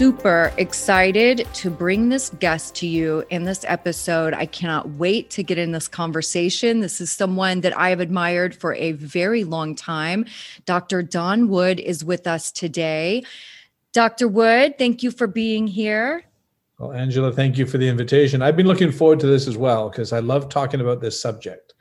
super excited to bring this guest to you in this episode. I cannot wait to get in this conversation. This is someone that I have admired for a very long time. Dr. Don Wood is with us today. Dr. Wood, thank you for being here. Well, Angela, thank you for the invitation. I've been looking forward to this as well because I love talking about this subject.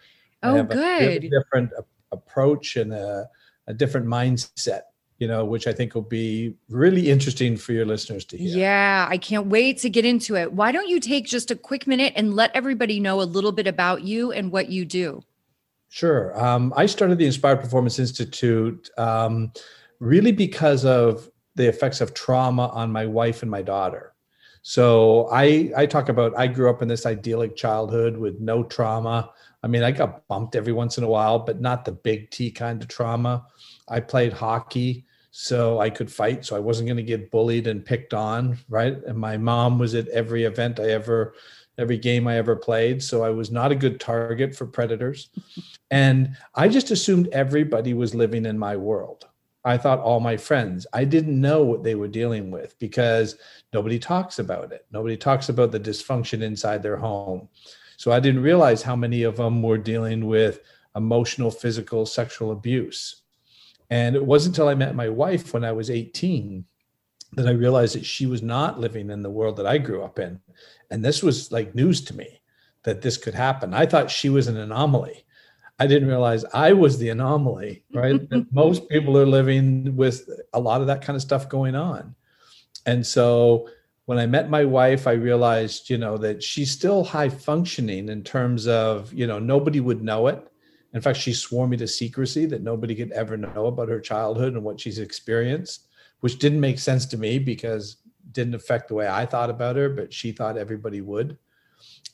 Oh, good. different approach and a, a, different mindset, you know, which I think will be really interesting for your listeners to hear. Yeah, I can't wait to get into it. Why don't you take just a quick minute and let everybody know a little bit about you and what you do? Sure. Um, I started the Inspired Performance Institute um, really because of the effects of trauma on my wife and my daughter. So I I talk about I grew up in this idyllic childhood with no trauma. I mean, I got bumped every once in a while, but not the big T kind of trauma. I played hockey, so I could fight, so I wasn't going to get bullied and picked on, right? And my mom was at every event I ever every game I ever played, so I was not a good target for predators. And I just assumed everybody was living in my world. I thought all my friends. I didn't know what they were dealing with because nobody talks about it. Nobody talks about the dysfunction inside their home. So I didn't realize how many of them were dealing with emotional, physical, sexual abuse. And it wasn't until I met my wife when I was 18 that I realized that she was not living in the world that I grew up in. And this was like news to me that this could happen. I thought she was an anomaly. I didn't realize I was the anomaly, right? most people are living with a lot of that kind of stuff going on. And so when I met my wife, I realized, you know, that she's still high functioning in terms of, you know, nobody would know it. In fact, she swore me to secrecy that nobody could ever know about her childhood and what she's experienced, which didn't make sense to me because didn't affect the way I thought about her, but she thought everybody would.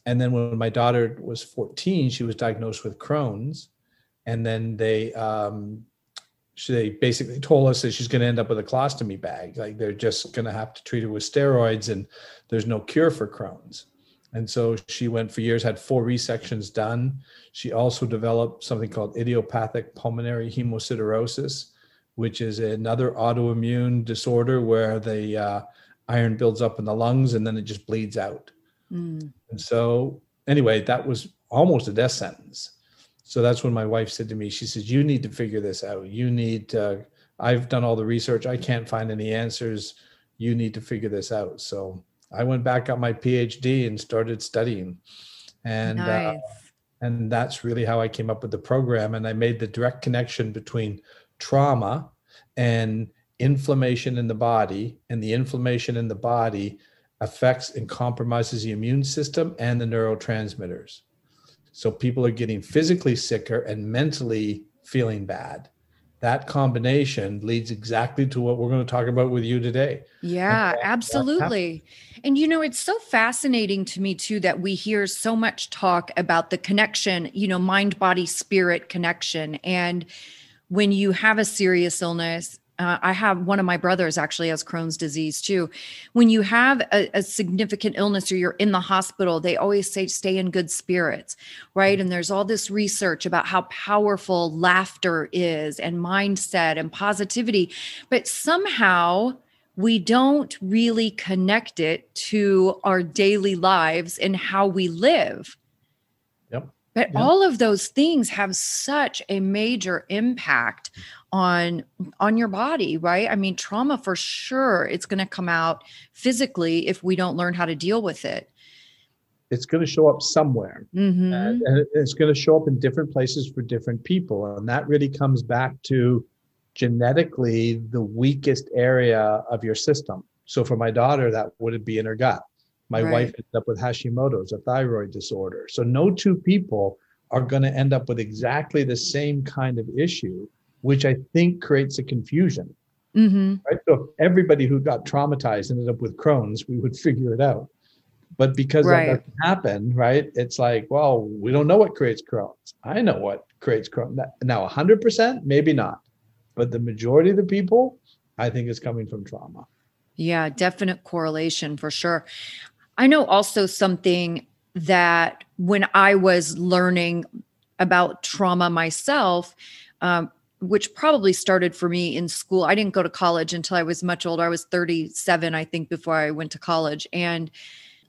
And then when my daughter was 14, she was diagnosed with Crohn's. And then they um, they basically told us that she's going to end up with a colostomy bag. Like they're just going to have to treat her with steroids, and there's no cure for Crohn's. And so she went for years, had four resections done. She also developed something called idiopathic pulmonary hemosiderosis, which is another autoimmune disorder where the uh, iron builds up in the lungs and then it just bleeds out. Mm. And so, anyway, that was almost a death sentence. So that's when my wife said to me, she says, You need to figure this out. You need to, I've done all the research. I can't find any answers. You need to figure this out. So I went back, got my PhD, and started studying. And, uh, nice. uh, and that's really how I came up with the program. And I made the direct connection between trauma and inflammation in the body, and the inflammation in the body affects and compromises the immune system and the neurotransmitters. So people are getting physically sicker and mentally feeling bad. That combination leads exactly to what we're going to talk about with you today. Yeah, absolutely. And you know, it's so fascinating to me too that we hear so much talk about the connection, you know, mind body spirit connection. And when you have a serious illness, uh, I have one of my brothers actually has Crohn's disease too. When you have a, a, significant illness or you're in the hospital, they always say stay in good spirits, right? And there's all this research about how powerful laughter is and mindset and positivity. But somehow we don't really connect it to our daily lives and how we live. Yep. But yep. all of those things have such a major impact on on your body right? I mean trauma for sure it's going to come out physically if we don't learn how to deal with it. It's going to show up somewhere. Mm-hmm. and, and it's going to show up in different places for different people and that really comes back to genetically the weakest area of your system. So for my daughter that would be in her gut. My right. wife ended up with hashimoto's a thyroid disorder. So no two people are going to end up with exactly the same kind of issue which I think creates a confusion. Mm-hmm. Right. So if everybody who got traumatized ended up with Crohn's, we would figure it out. But because Right. that doesn't happen, right? It's like, well, we don't know what creates Crohn's. I know what creates Crohn's. Now, 100%, maybe not. But the majority of the people, I think, is coming from trauma. Yeah, definite correlation for sure. I know also something that when I was learning about trauma myself, um, which probably started for me in school. I didn't go to college until I was much older. I was 37, I think, before I went to college. And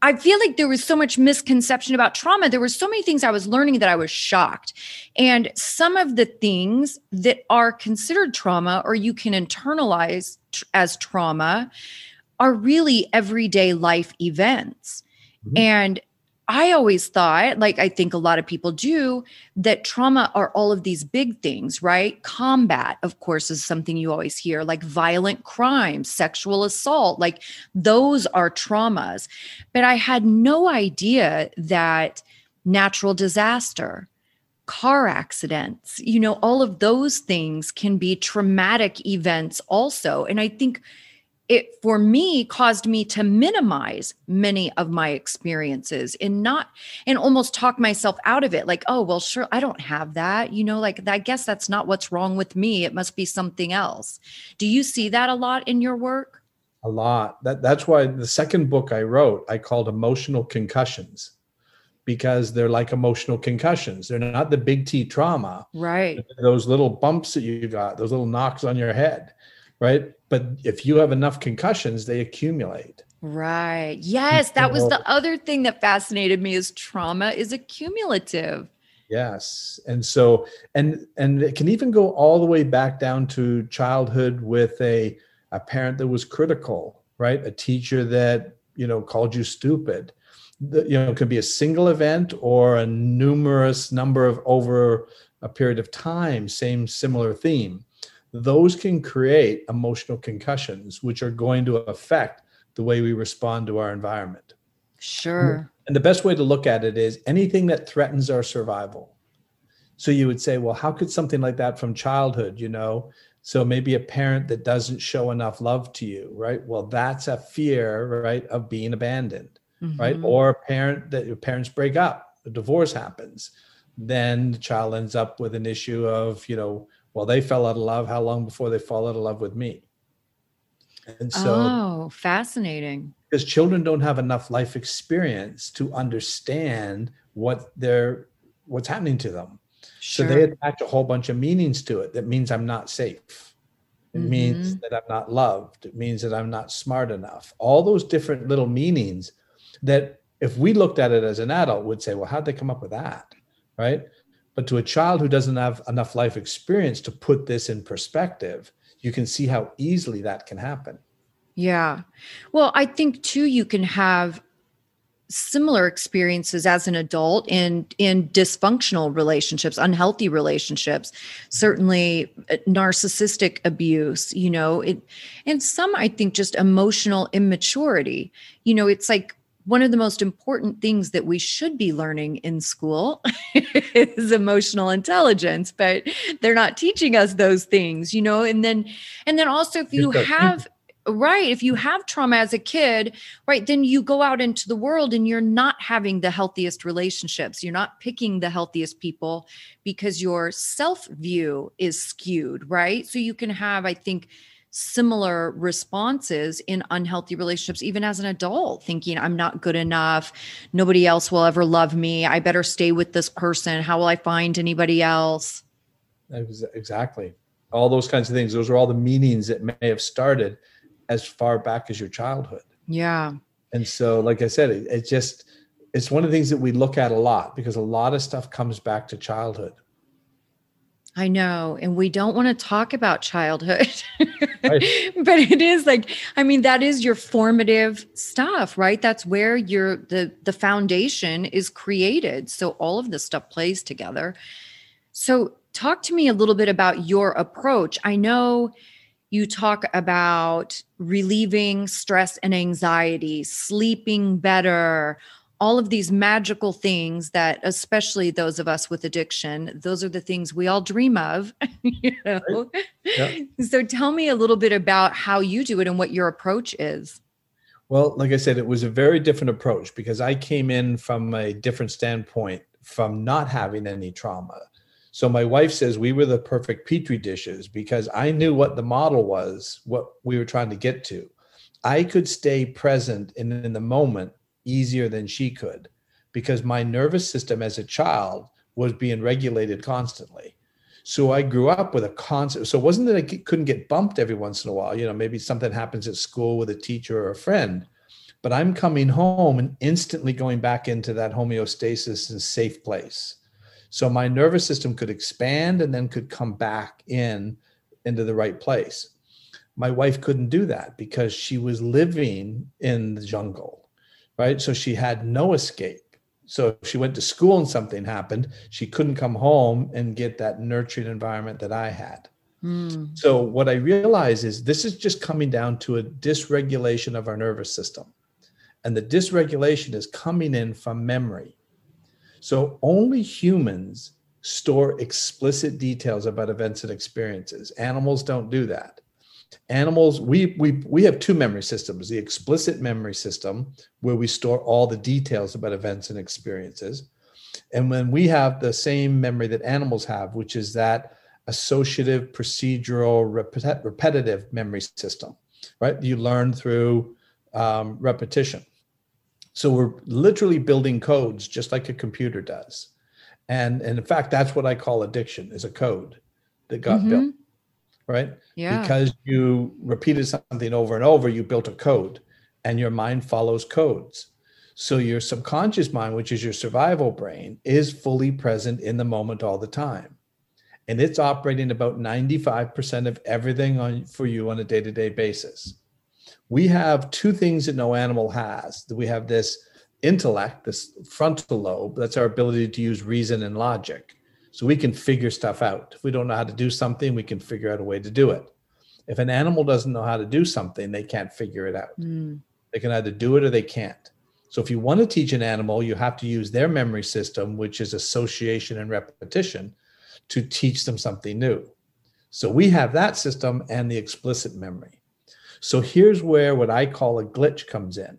I feel like there was so much misconception about trauma. There were so many things I was learning that I was shocked. And some of the things that are considered trauma or you can internalize tr- as trauma are really everyday life events. Mhm. And I always thought, like I think a lot of people do, that trauma are all of these big things, right? Combat, of course, is something you always hear, like violent crime, sexual assault, like those are traumas. But I had no idea that natural disaster, car accidents, you know, all of those things can be traumatic events also. And I think it for me caused me to minimize many of my experiences and not and almost talk myself out of it like oh well sure i don't have that you know like i guess that's not what's wrong with me it must be something else do you see that a lot in your work A lot. That that's why the second book I wrote I called emotional concussions because they're like emotional concussions. They're not the big T trauma. right Those little bumps that you got, those little knocks on your head, right? But if you have enough concussions, they accumulate. right yes that was the other thing that fascinated me is trauma is accumulative Yes. And so and and it can even go all the way back down to childhood with a a parent that was critical, right? A teacher that, you know, called you stupid. The, you know, it could be a single event or a numerous number of over a period of time, same similar theme. Those can create emotional concussions, which are going to affect the way we respond to our environment. sure And the best way to look at it is anything that threatens our survival. So you would say, well, how could something like that from childhood, you know? So maybe a parent that doesn't show enough love to you, right? Well, that's a fear, right, of being abandoned, right? Mhm. Or a parent that your parents break up, a divorce happens. Then the child ends up with an issue of, you know, well, they fell out of love. How long before they fall out of love with me? And so oh fascinating. Because children don't have enough life experience to understand what they're what's happening to them. Sure so they attach a whole bunch of meanings to it. That means i'm not safe. It means Mm-hmm. that i'm not loved. It means that i'm not smart enough. All those different little meanings that if we looked at it as an adult would say well how'd they come up with that? Right but to a child who doesn't have enough life experience to put this in perspective you can see how easily that can happen Yeah. Well, I think too you can have similar experiences as an adult in in dysfunctional relationships, unhealthy relationships, certainly uh, narcissistic abuse, you know, it and some I think just emotional immaturity. You know, it's like one of the most important things that we should be learning in school is emotional intelligence but they're not teaching us those things you know? And then and then also if you have right if you have trauma as a kid right then you go out into the world and you're not having the healthiest relationships. You're not picking the healthiest people because your self view is skewed right? So you can have i think similar responses in unhealthy relationships even as an adult thinking i'm not good enough nobody else will ever love me i better stay with this person how will i find anybody else Ex- Exactly. All those kinds of things. Those are all the meanings that may have started as far back as your childhood. yeah And so, like I said, it, it just, it's one of the things that we look at a lot because a lot of stuff comes back to childhood. I know. And we don't want to talk about childhood. Right. but it is like, I mean, that is your formative stuff, right? That's where your the the foundation is created. So all of this stuff plays together. So talk to me a little bit about your approach. I know you talk about relieving stress and anxiety, sleeping better, all of these magical things that especially those of us with addiction those are the things we all dream of you know Yeah. so tell me a little bit about how you do it and what your approach is Well, like I said, it was a very different approach because I came in from a different standpoint from not having any trauma. So my wife says we were the perfect petri dishes because I knew what the model was, what we were trying to get to. I could stay present and in the moment easier than she could because my nervous system as a child was being regulated constantly. So I grew up with a constant. So it wasn't that I couldn't get bumped every once in a while. You know, maybe something happens at school with a teacher or a friend, but I'm coming home and instantly going back into that homeostasis and safe place. So my nervous system could expand and then could come back in into the right place. My wife couldn't do that because she was living in the jungle, right? So she had no escape. So if she went to school and something happened, she couldn't come home and get that nurturing environment that I had. Mm. So what I realize is this is just coming down to a dysregulation of our nervous system. And the dysregulation is coming in from memory. So only humans store explicit details about events and experiences. Animals don't do that animals we we we have two memory systems the explicit memory system where we store all the details about events and experiences and when we have the same memory that animals have which is that associative procedural repet- repetitive memory system right? You learn through um, repetition. So we're literally building codes just like a computer does. And, and in fact that's what i call addiction is a code that got mm-hmm. built right? Yeah. Because you repeated something over and over, you built a code and your mind follows codes. So your subconscious mind, which is your survival brain, is fully present in the moment all the time. And it's operating about 95% of everything on for you on a day-to-day basis. We have two things that no animal has. We have this intellect, this frontal lobe, that's our ability to use reason and logic. So we can figure stuff out. If we don't know how to do something, we can figure out a way to do it. If an animal doesn't know how to do something, they can't figure it out. Mm. They can either do it or they can't. So if you want to teach an animal, you have to use their memory system, which is association and repetition, to teach them something new. So we have that system and the explicit memory. So here's where what I call a glitch comes in.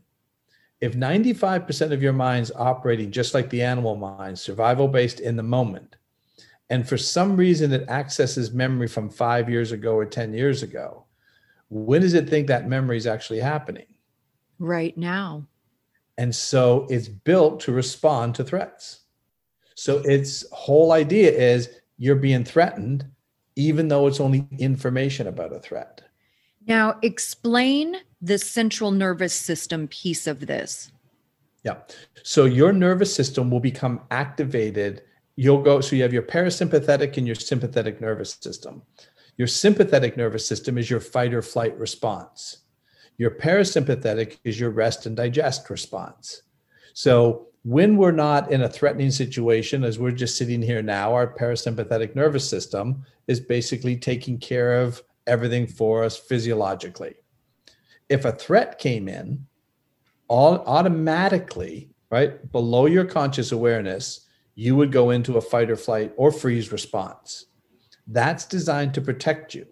If 95% of your mind's operating just like the animal mind, survival based in the moment, and for some reason it accesses memory from five years ago or 10 years ago, when does it think that memory is actually happening? Right now. And so it's built to respond to threats. So its whole idea is you're being threatened, even though it's only information about a threat. Now, explain the central nervous system piece of this. Yeah. So your nervous system will become activated you'll go so you have your parasympathetic and your sympathetic nervous system. Your sympathetic nervous system is your fight or flight response. Your parasympathetic is your rest and digest response. So when we're not in a threatening situation as we're just sitting here now our parasympathetic nervous system is basically taking care of everything for us physiologically. If a threat came in all automatically right below your conscious awareness you would go into a fight or flight or freeze response. That's designed to protect you.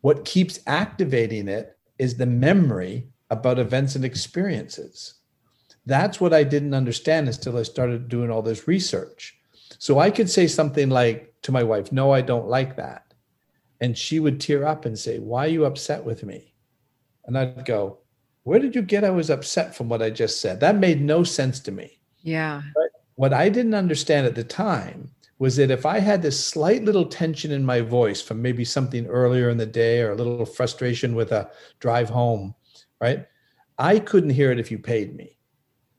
What keeps activating it is the memory about events and experiences. That's what I didn't understand until I started doing all this research. So I could say something like to my wife, No, I don't like that. And she would tear up and say, Why are you upset with me? And I'd go, Where did you get I was upset from what I just said? That made no sense to me. Yeah. But what I didn't understand at the time was that if I had this slight little tension in my voice from maybe something earlier in the day or a little frustration with a drive home, right? I couldn't hear it if you paid me,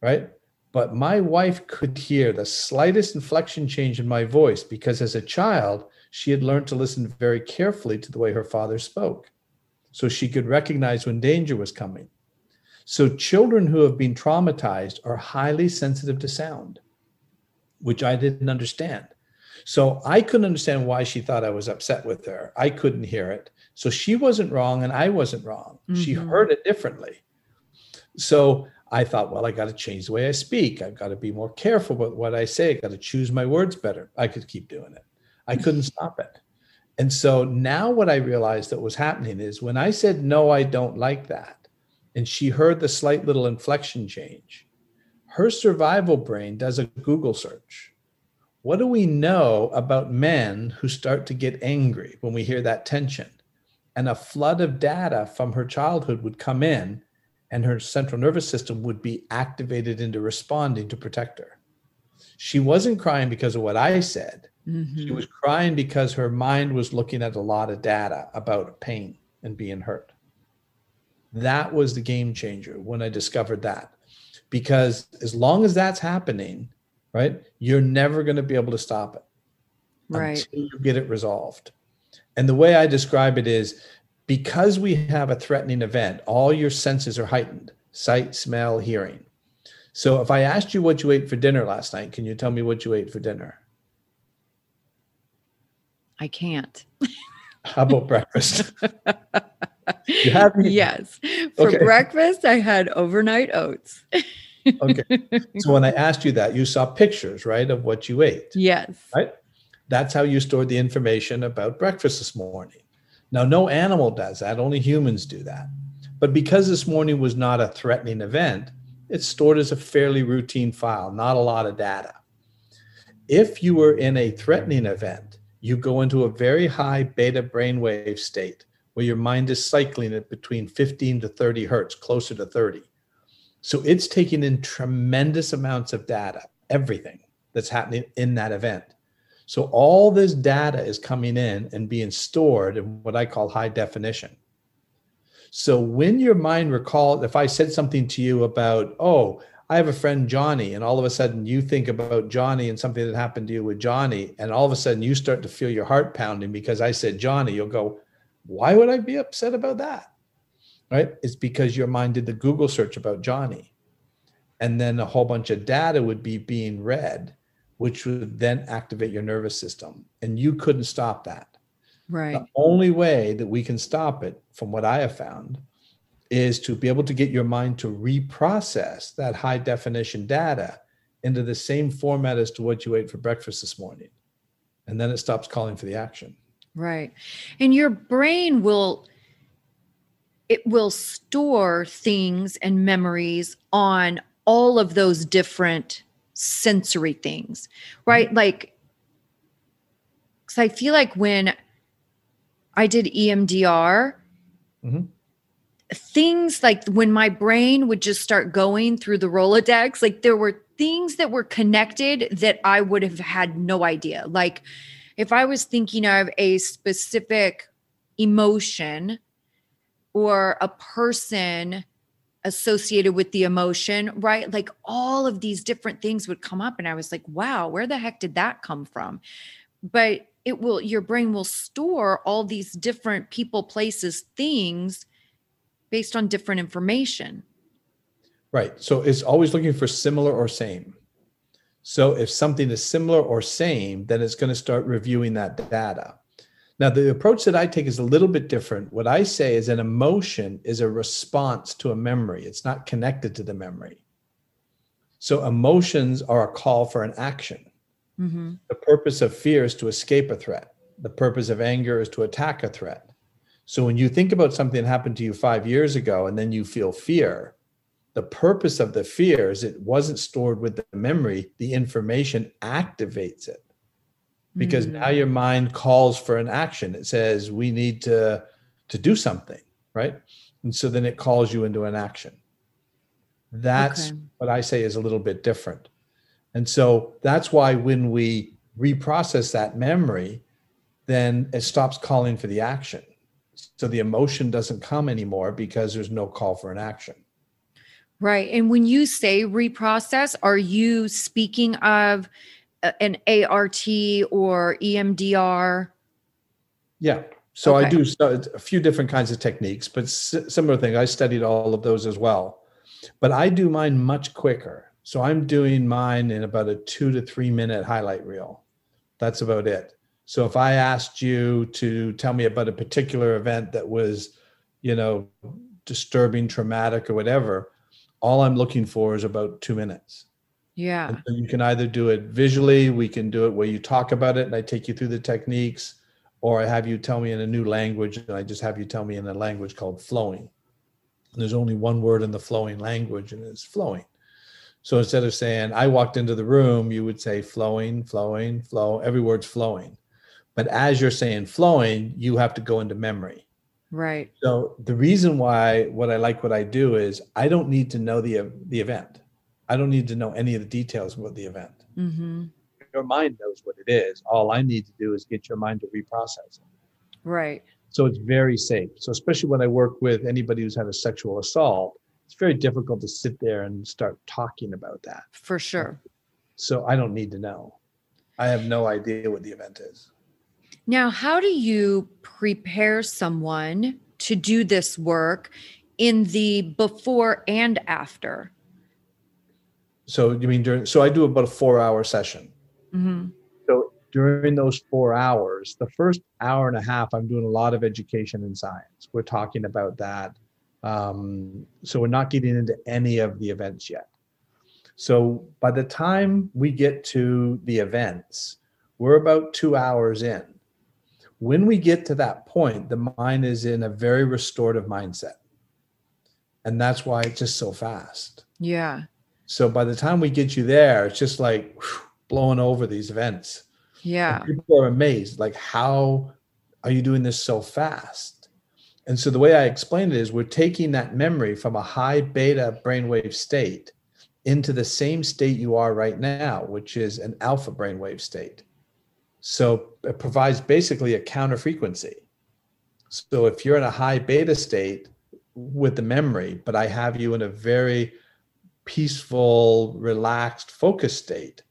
right? But my wife could hear the slightest inflection change in my voice because as a child, she had learned to listen very carefully to the way her father spoke. So she could recognize when danger was coming. So children who have been traumatized are highly sensitive to sound which I didn't understand. So I couldn't understand why she thought I was upset with her. I couldn't hear it. So she wasn't wrong and I wasn't wrong. Mm-hmm. She heard it differently. So I thought, well, I got to change the way I speak. I've got to be more careful with what I say. I got to choose my words better. I could keep doing it. I couldn't stop it. And so now what I realized that was happening is when I said, no, I don't like that, and she heard the slight little inflection change, her survival brain does a Google search. What do we know about men who start to get angry when we hear that tension? And a flood of data from her childhood would come in, and her central nervous system would be activated into responding to protect her. She wasn't crying because of what I said. Mm-hmm. She was crying because her mind was looking at a lot of data about pain and being hurt. That was the game changer when I discovered that. Because as long as that's happening, right, you're never going to be able to stop it right. until you get it resolved. And the way I describe it is because we have a threatening event, all your senses are heightened sight, smell, hearing. So if I asked you what you ate for dinner last night, can you tell me what you ate for dinner? I can't. How about breakfast? you have yes. For okay. breakfast, I had overnight oats. okay. So when I asked you that, you saw pictures, right, of what you ate. Yes. Right. That's how you stored the information about breakfast this morning. Now, no animal does that, only humans do that. But because this morning was not a threatening event, it's stored as a fairly routine file, not a lot of data. If you were in a threatening event, you go into a very high beta brainwave state where your mind is cycling it between 15 to 30 hertz, closer to 30. So it's taking in tremendous amounts of data, everything that's happening in that event. So all this data is coming in and being stored in what I call high definition. So when your mind recalls, if I said something to you about, oh, I have a friend Johnny, and all of a sudden you think about Johnny and something that happened to you with Johnny, and all of a sudden you start to feel your heart pounding because I said Johnny, you'll go, why would I be upset about that? Right? It's because your mind did the Google search about Johnny. And then a whole bunch of data would be being read which would then activate your nervous system. And you couldn't stop that. Right. The only way that we can stop it, from what I have found, is to be able to get your mind to reprocess that high definition data into the same format as to what you ate for breakfast this morning. And then it stops calling for the action. Right. And your brain will it will store things and memories on all of those different sensory things, right? Mm-hmm. Like, because I feel like when I did EMDR, mm-hmm. things like when my brain would just start going through the Rolodex, like there were things that were connected that I would have had no idea. Like, if I was thinking of a specific emotion or a person associated with the emotion, right? Like all of these different things would come up. And I was like, wow, where the heck did that come from? But it will, your brain will store all these different people, places, things based on different information. Right. So it's always looking for similar or same. So if something is similar or same, then it's going to start reviewing that data. Now, the approach that I take is a little bit different. What I say is an emotion is a response to a memory, it's not connected to the memory. So, emotions are a call for an action. Mm-hmm. The purpose of fear is to escape a threat, the purpose of anger is to attack a threat. So, when you think about something that happened to you five years ago and then you feel fear, the purpose of the fear is it wasn't stored with the memory, the information activates it. Because mm-hmm. now your mind calls for an action. It says we need to to do something right? And so then it calls you into an action. That's okay. what i say is a little bit different. And so that's why when we reprocess that memory then it stops calling for the action. So the emotion doesn't come anymore because there's no call for an action right and when you say reprocess are you speaking of uh, an ART or EMDR? Yeah. So okay. I do a few different kinds of techniques, but similar thing. I studied all of those as well, but I do mine much quicker. So I'm doing mine in about a two to three minute highlight reel. That's about it. So if I asked you to tell me about a particular event that was, you know, disturbing, traumatic, or whatever, all I'm looking for is about two minutes. Yeah. So you can either do it visually, we can do it where you talk about it and I take you through the techniques, or I have you tell me in a new language and I just have you tell me in a language called flowing. And There's only one word in the flowing language, and it's flowing. So instead of saying, I walked into the room, you would say flowing, flowing, flow. Every word's flowing. But as you're saying flowing, you have to go into memory. Right. So the reason why what I like what I do is I don't need to know the the event. I don't need to know any of the details about the event. Mm-hmm. Your mind knows what it is. All I need to do is get your mind to reprocess it. Right. So it's very safe. So especially when I work with anybody who's had a sexual assault, it's very difficult to sit there and start talking about that. For sure. So I don't need to know. I have no idea what the event is. Now, how do you prepare someone to do this work in the before and after? So you mean during? So I do about a four-hour session. Mm-hmm. So during those four hours, the first hour and a half, I'm doing a lot of education and science. We're talking about that. Um, so we're not getting into any of the events yet. So by the time we get to the events, we're about two hours in. When we get to that point, the mind is in a very restorative mindset. And that's why it's just so fast. Yeah. So by the time we get you there, it's just like whew, blowing over these events. Yeah. And people are amazed, like, how are you doing this so fast? And so the way I explain it is we're taking that memory from a high beta brainwave state into the same state you are right now, which is an alpha brainwave state. So it provides basically a counter frequency. So if you're in a high beta state with the memory, but I have you in a very peaceful, relaxed, focused state,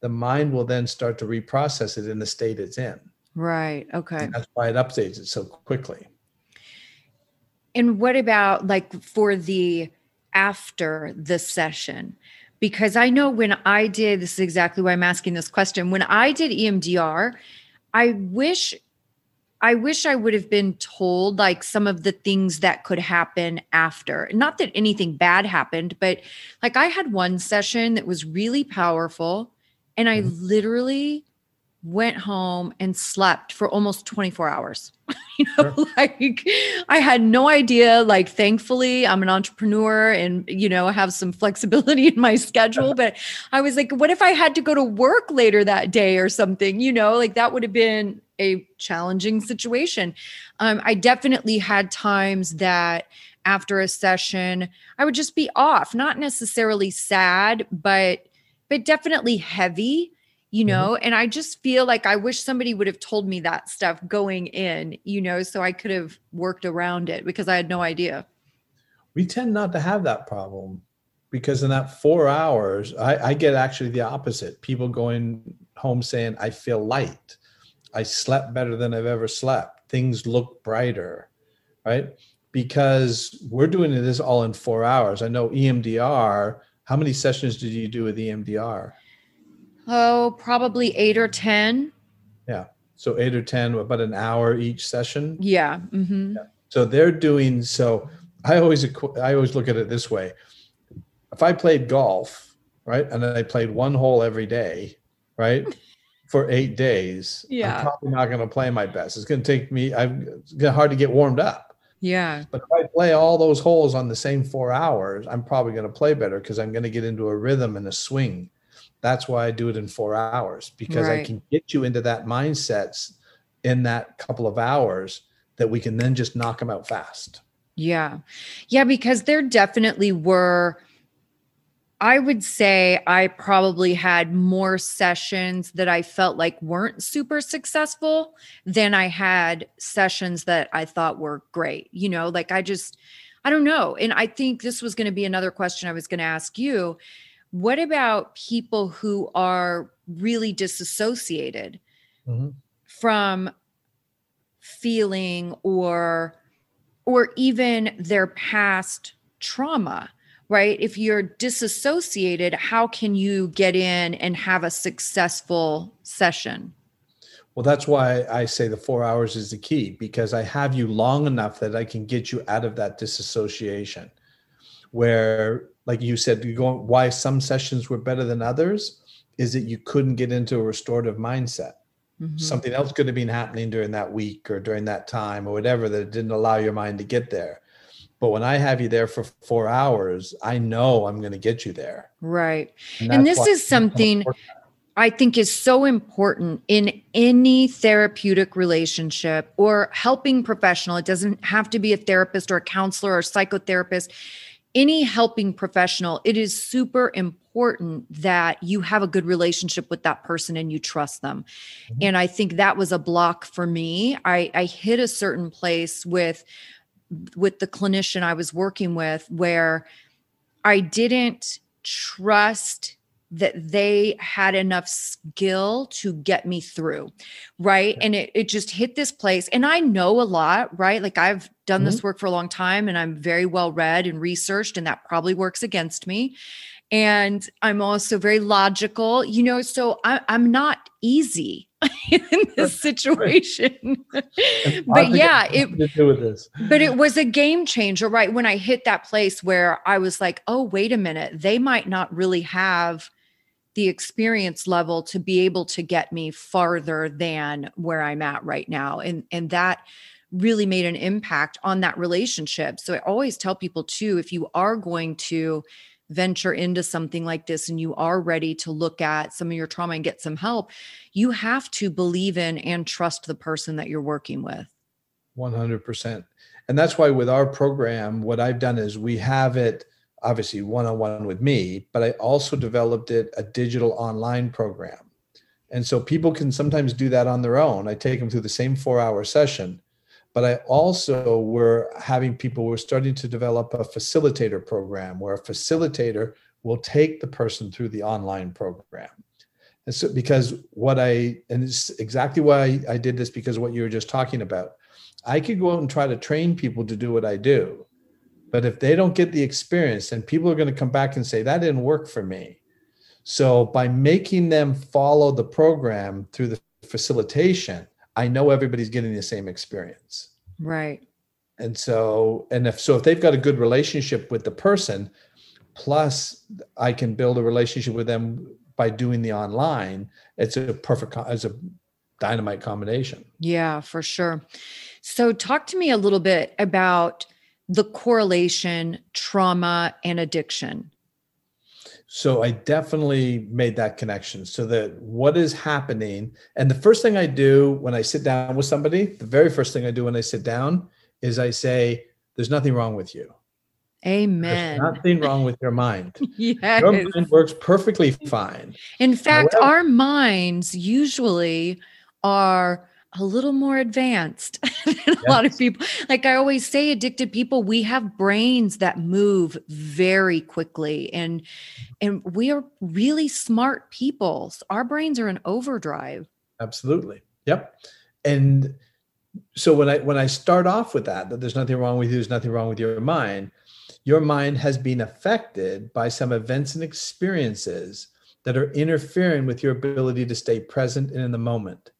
the mind will then start to reprocess it in the state it's in. Right. Okay. And that's why it updates it so quickly. And what about like for the after the session? Because I know when I did, this is exactly why I'm asking this question. When I did EMDR, I wish I wish I would have been told like some of the things that could happen after. Not that anything bad happened, but like I had one session that was really powerful and I Mhm. literally went home and slept for almost 24 hours. you know, like I had no idea. Like, thankfully, I'm an entrepreneur and, you know, have some flexibility in my schedule. But I was like, what if I had to go to work later that day or something? You know, like that would have been a challenging situation. Um, I definitely had times that after a session, I would just be off, not necessarily sad, but but definitely heavy you mm-hmm. know and i just feel like i wish somebody would have told me that stuff going in you know so i could have worked around it because i had no idea We tend not to have that problem because in that four hours, I, I get actually the opposite. People going home saying, I feel light. I slept better than I've ever slept. Things look brighter, right? Because we're doing this all in four hours. I know EMDR. How many sessions did you do with EMDR? Oh probably eight or ten Yeah. So eight or 10, about an hour each session. yeah hmm So they're doing so. I always I always look at it this way: if I played golf, right, and then I played one hole every day, right, for eight days, Yeah. I'm probably not going to play my best. It's going to take me. I'm gonna hard to get warmed up. yeah But if I play all those holes on the same four hours, I'm probably going to play better because I'm going to get into a rhythm and a swing. That's why I do it in four hours because I can get you into that mindsets in that couple of hours that we can then just knock them out fast. Yeah. Yeah, because there definitely were, I would say I probably had more sessions that I felt like weren't super successful than I had sessions that I thought were great. You know, like I just, I don't know. And I think this was going to be another question I was going to ask you. What about people who are really disassociated? Mhm. from feeling or or even their past trauma right if you're disassociated how can you get in and have a successful session Well, that's why I say the four hours is the key because I have you long enough that I can get you out of that disassociation. Where, like you said, you go why some sessions were better than others is that you couldn't get into a restorative mindset. Mhm. Something else could have been happening during that week or during that time or whatever that didn't allow your mind to get there. But when I have you there for four hours, I know I'm going to get you there. Right. And, and this is something I think is so important in any therapeutic relationship or helping professional. It doesn't have to be a therapist or a counselor or psychotherapist. Any helping professional, it is super important that you have a good relationship with that person and you trust them. Mm-hmm. And I think that was a block for me. I, I hit a certain place with with the clinician I was working with where I didn't trust that they had enough skill to get me through right? And it, it just hit this place. And i know a lot right? Like i've done mm-hmm. this work for a long time and i'm very well read and researched and that probably works against me. And i'm also very logical you know so I, i'm not easy in this situation. but yeah, it but it was a game changer, right? When I hit that place where I was like, oh, wait a minute, they might not really have the experience level to be able to get me farther than where I'm at right now. And and that really made an impact on that relationship. So I always tell people too, if you are going to venture into something like this and you are ready to look at some of your trauma and get some help, you have to believe in and trust the person that you're working with. 100%. And that's why with our program, what I've done is we have it obviously one on one with me, but I also developed it a digital online program. And so people can sometimes do that on their own. I take them through the same four hour session but I also were having people, we're starting to develop a facilitator program where a facilitator will take the person through the online program. And so, because what I, and it's exactly why I did this because what you were just talking about, I could go out and try to train people to do what I do. But if they don't get the experience, then people are going to come back and say, that didn't work for me. So by making them follow the program through the facilitation, I know everybody's getting the same experience. Right. And so, and if so, if they've got a good relationship with the person, plus I can build a relationship with them by doing the online, it's a perfect, as a dynamite combination. Yeah, for sure. So, talk to me a little bit about the correlation trauma and addiction so I definitely made that connection so that what is happening. And the first thing I do when I sit down with somebody, the very first thing I do when I sit down is I say, There's nothing wrong with you. Amen. There's nothing wrong with your mind. yes. Your mind works perfectly fine. In fact, However, our minds usually are a little more advanced than a lot of people. Like I always say, addicted people, we have brains that move very quickly and mm-hmm. and we are really smart people. Our brains are in overdrive. Absolutely. Yep. And so when I when I start off with that, that there's nothing wrong with you, there's nothing wrong with your mind, your mind has been affected by some events and experiences that are interfering with your ability to stay present and in the moment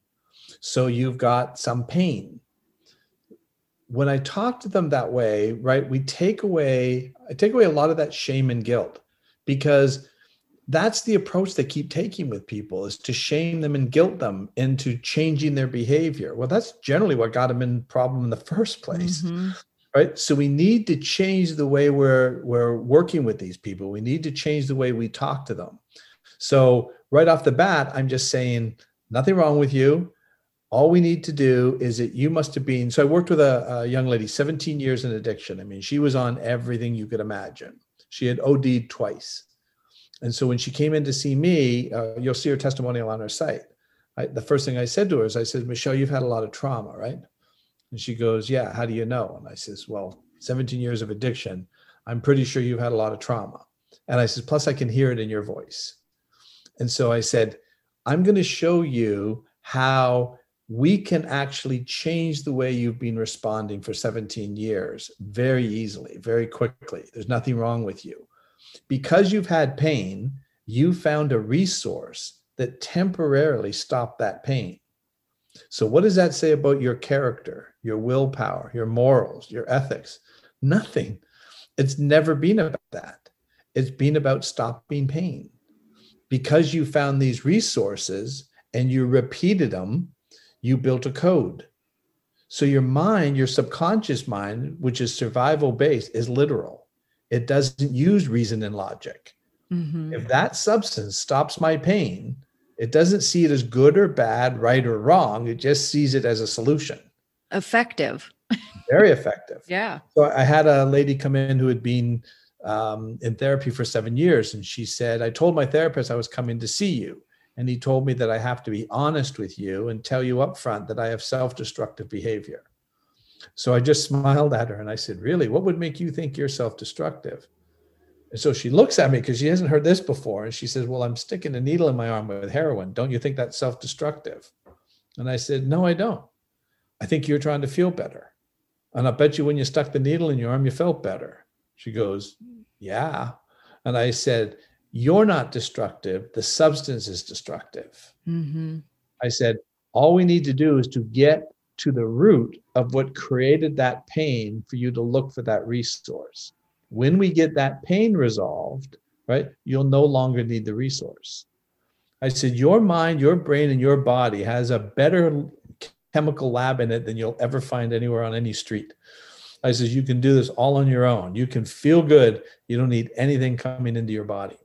so you've got some pain. When I talk to them that way, right, we take away, I take away a lot of that shame and guilt because that's the approach they keep taking with people is to shame them and guilt them into changing their behavior. Well, that's generally what got them in problem in the first place. Mm-hmm. Right. So we need to change the way we're we're working with these people. We need to change the way we talk to them. So right off the bat, I'm just saying nothing wrong with you all we need to do is that you must have been so i worked with a, a, young lady 17 years in addiction. I mean she was on everything you could imagine. She had od'd twice. And so when she came in to see me uh, you'll see her testimonial on her site. I, the first thing i said to her is i said michelle you've had a lot of trauma right? And she goes yeah how do you know? And i says well 17 years of addiction i'm pretty sure you've had a lot of trauma. And i says plus i can hear it in your voice. And so i said i'm going to show you how we can actually change the way you've been responding for 17 years very easily, very quickly. There's nothing wrong with you. Because you've had pain, you found a resource that temporarily stopped that pain. So, what does that say about your character, your willpower, your morals, your ethics? Nothing. It's never been about that. It's been about stopping pain. Because you found these resources and you repeated them you built a code. So your mind, your subconscious mind, which is survival based, is literal. It doesn't use reason and logic. Mm-hmm. If that substance stops my pain, it doesn't see it as good or bad, right or wrong. It just sees it as a solution. Effective. Very effective. yeah. So I had a lady come in who had been um, in therapy for seven years, and she said, I told my therapist I was coming to see you. And he told me that I have to be honest with you and tell you up front that I have self destructive behavior. So I just smiled at her and I said, Really? What would make you think you're self destructive? And so she looks at me because she hasn't heard this before. And she says, Well, I'm sticking a needle in my arm with heroin. Don't you think that's self destructive? And I said, No, I don't. I think you're trying to feel better. And I bet you when you stuck the needle in your arm, you felt better. She goes, Yeah. And I said, you're not destructive the substance is destructive. Mm-hmm. i said all we need to do is to get to the root of what created that pain for you to look for that resource. When we get that pain resolved right you'll no longer need the resource. I said your mind your brain and your body has a better chemical lab in it than you'll ever find anywhere on any street. I says you can do this all on your own. You can feel good. You don't need anything coming into your body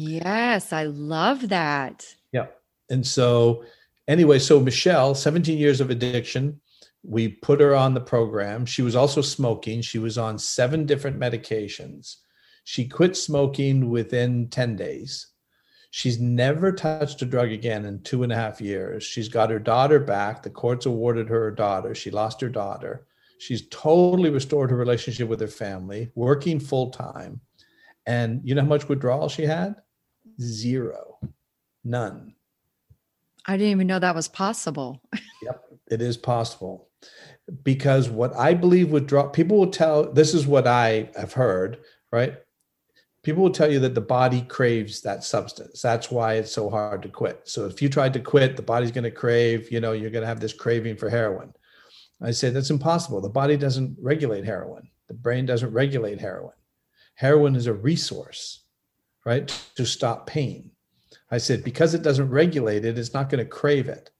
Yes, I love that. Yeah. And so, anyway, so Michelle, 17 years of addiction. We put her on the program. She was also smoking. She was on seven different medications. She quit smoking within 10 days. She's never touched a drug again in two and a half years. She's got her daughter back. The courts awarded her a daughter. She lost her daughter. She's totally restored her relationship with her family, working full time. And you know how much withdrawal she had? Zero. None. I didn't even know that was possible. yep, it is possible. Because what I believe withdrawal, people will tell, this is what I have heard, right? People will tell you that the body craves that substance. That's why it's so hard to quit. So if you tried to quit, the body's going to crave, you know, you're going to have this craving for heroin. I say that's impossible. The body doesn't regulate heroin. The brain doesn't regulate heroin heroin is a resource, right, to stop pain. I said, because it doesn't regulate it, it's not going to crave it.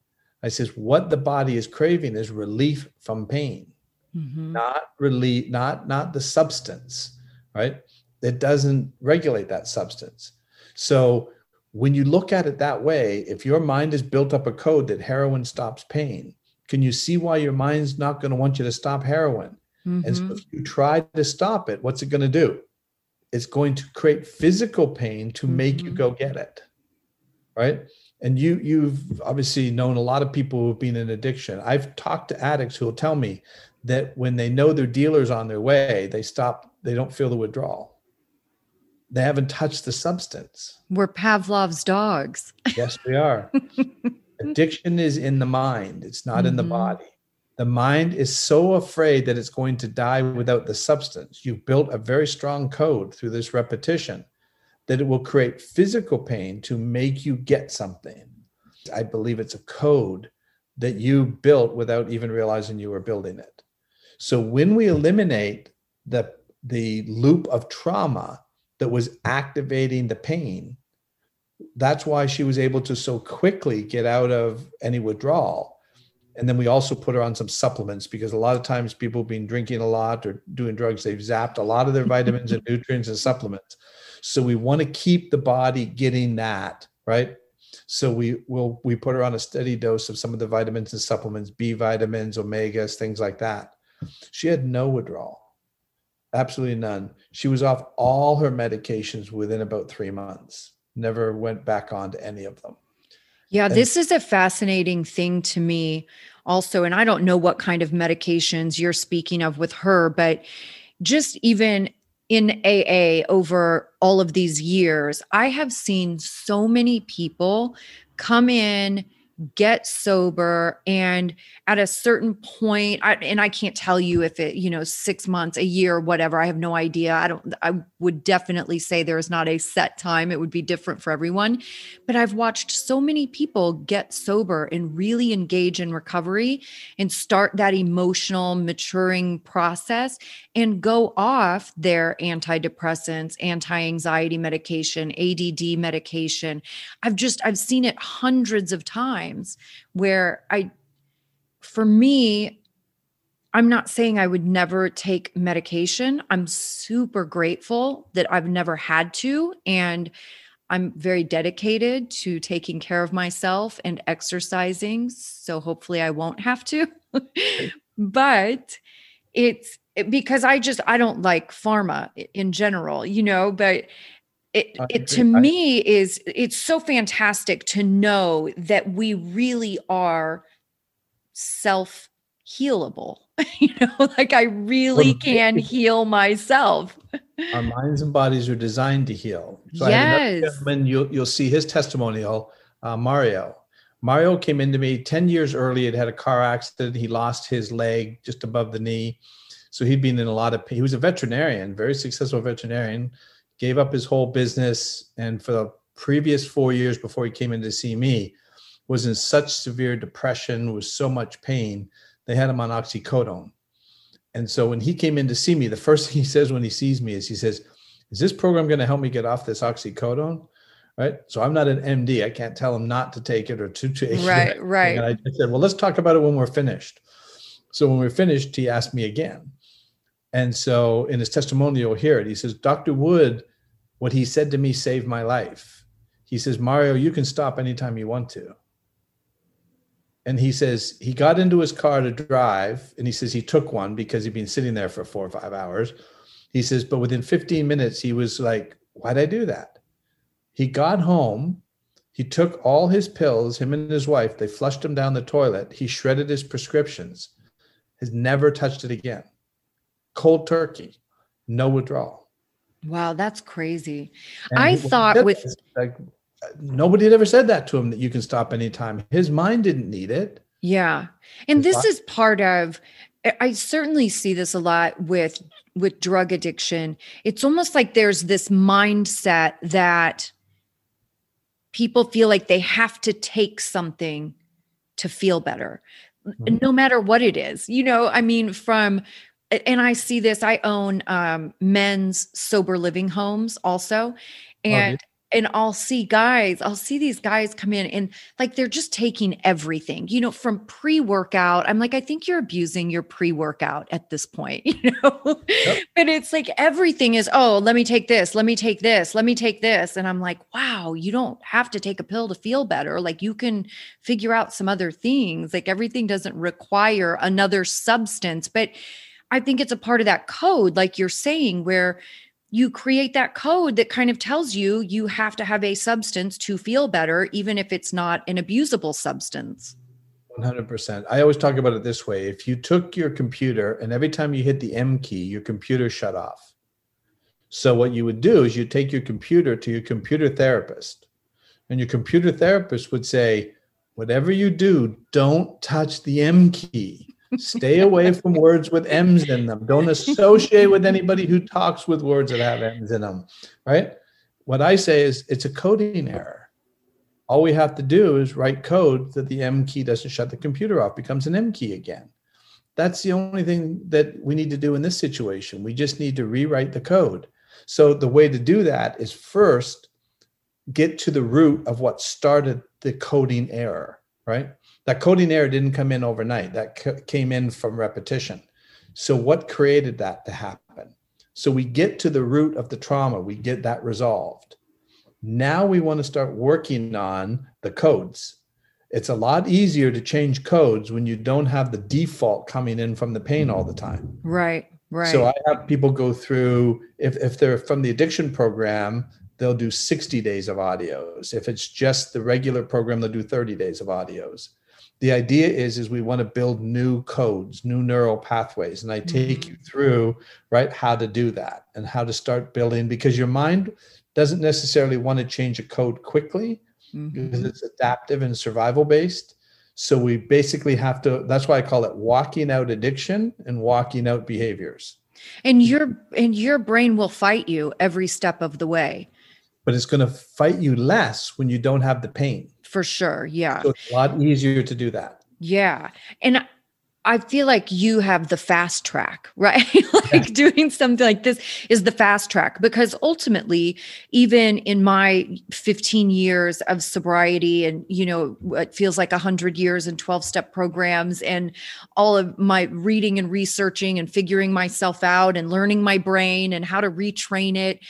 I says, what the body is craving is relief from pain, mm-hmm. not relief, not not the substance, right? It doesn't regulate that substance. So when you look at it that way, if your mind has built up a code that heroin stops pain, can you see why your mind's not going to want you to stop heroin? Mm-hmm. And so mm-hmm. if you try to stop it, what's it going to do? It's going to create physical pain to make mm-hmm. you go get it right? And you you've obviously known a lot of people who've been in addiction. I've talked to addicts who will tell me that when they know their dealers on their way they stop they don't feel the withdrawal. They haven't touched the substance. We're pavlov's dogs. Yes we are. Addiction is in the mind. It's not mm-hmm. in the mm-hmm. body the mind is so afraid that it's going to die without the substance. You've built a very strong code through this repetition that it will create physical pain to make you get something. I believe it's a code that you built without even realizing you were building it. So when we eliminate the, the loop of trauma that was activating the pain, that's why she was able to so quickly get out of any withdrawal and then we also put her on some supplements because a lot of times people have been drinking a lot or doing drugs they've zapped a lot of their vitamins and nutrients and supplements. So we want to keep the body getting that right? So we will we put her on a steady dose of some of the vitamins and supplements b vitamins omegas things like that. She had no withdrawal absolutely none. She was off all her medications within about three months never went back on to any of them yeah, and- this is a fascinating thing to me also. And I don't know what kind of medications you're speaking of with her, but just even in AA over all of these years, I have seen so many people come in get sober and at a certain point I, and i can't tell you if it you know six months a year whatever i have no idea. I don't i would definitely say there is not a set time. It would be different for everyone. But i've watched so many people get sober and really engage in recovery and start that emotional maturing process and go off their antidepressants anti-anxiety medication add medication. I've just i've seen it hundreds of times times where I, for me, I'm not saying I would never take medication. I'm super grateful that I've never had to. And I'm very dedicated to taking care of myself and exercising. So hopefully I won't have to. but it's because I just, I don't like pharma in general, you know, but it, it to me is, it's so fantastic to know that we really are self healable. you know, like I really can heal myself. Our minds and bodies are designed to heal. So yes. When you'll you'll see his testimonial, uh, Mario. Mario came into me 10 years early. Had had a car accident. He lost his leg just above the knee. So he'd been in a lot of pain. He was a veterinarian, very successful veterinarian, gave up his whole business. And for the previous four years before he came in to see me, was in such severe depression, was so much pain they had him on oxycodone. And so when he came in to see me, the first thing he says when he sees me is he says, Is this program going to help me get off this oxycodone? Right. So I'm not an MD. I can't tell him not to take it or to take right, it. Right. Right. And I said, Well, let's talk about it when we're finished. So when we're finished, he asked me again. And so in his testimonial, you'll hear it. He says, Dr. Wood, what he said to me saved my life. He says, Mario, you can stop anytime you want to. And he says he got into his car to drive and he says he took one because he'd been sitting there for four or five hours. He says but within 15 minutes he was like why'd i do that? He got home he took all his pills him and his wife they flushed him down the toilet he shredded his prescriptions has never touched it again. Cold turkey no withdrawal wow that's crazy and i thought with like nobody had ever said that to him that you can stop anytime. His mind didn't need it. Yeah. And this is part of I certainly see this a lot with with drug addiction. It's almost like there's this mindset that people feel like they have to take something to feel better. Mm-hmm. No matter what it is. You know, I mean from and I see this I own um men's sober living homes also oh, and and I'll see guys, I'll see these guys come in and like they're just taking everything, you know, from pre workout. I'm like, I think you're abusing your pre workout at this point, you know, yep. but it's like everything is, oh, let me take this, let me take this, let me take this. And I'm like, wow, you don't have to take a pill to feel better. Like you can figure out some other things. Like everything doesn't require another substance. But I think it's a part of that code, like you're saying, where you create that code that kind of tells you you have to have a substance to feel better, even if it's not an abusable substance. 100%. I always talk about it this way if you took your computer and every time you hit the M key, your computer shut off. So, what you would do is you take your computer to your computer therapist, and your computer therapist would say, Whatever you do, don't touch the M key. Stay away from words with M's in them. Don't associate with anybody who talks with words that have M's in them, right? What I say is it's a coding error. All we have to do is write code that the M key doesn't shut the computer off, becomes an M key again. That's the only thing that we need to do in this situation. We just need to rewrite the code. So the way to do that is first get to the root of what started the coding error, right? That coding error didn't come in overnight. That c- came in from repetition. So what created that to happen? So we get to the root of the trauma. We get that resolved. Now we want to start working on the codes. It's a lot easier to change codes when you don't have the default coming in from the pain all the time. Right right. So i have people go through if, if they're from the addiction program they'll do 60 days of audios. If it's just the regular program they'll do 30 days of audios the idea is is we want to build new codes new neural pathways and i take mm-hmm. you through right how to do that and how to start building because your mind doesn't necessarily want to change a code quickly mm-hmm. because it's adaptive and survival based so we basically have to that's why i call it walking out addiction and walking out behaviors and your and your brain will fight you every step of the way but it's going to fight you less when you don't have the pain for sure. Yeah. So it's a lot easier to do that. Yeah. And I feel like you have the fast track, right? like yeah. doing something like this is the fast track because ultimately, even in my 15 years of sobriety and, you know, it feels like 100 years and 12 step programs and all of my reading and researching and figuring myself out and learning my brain and how to retrain it,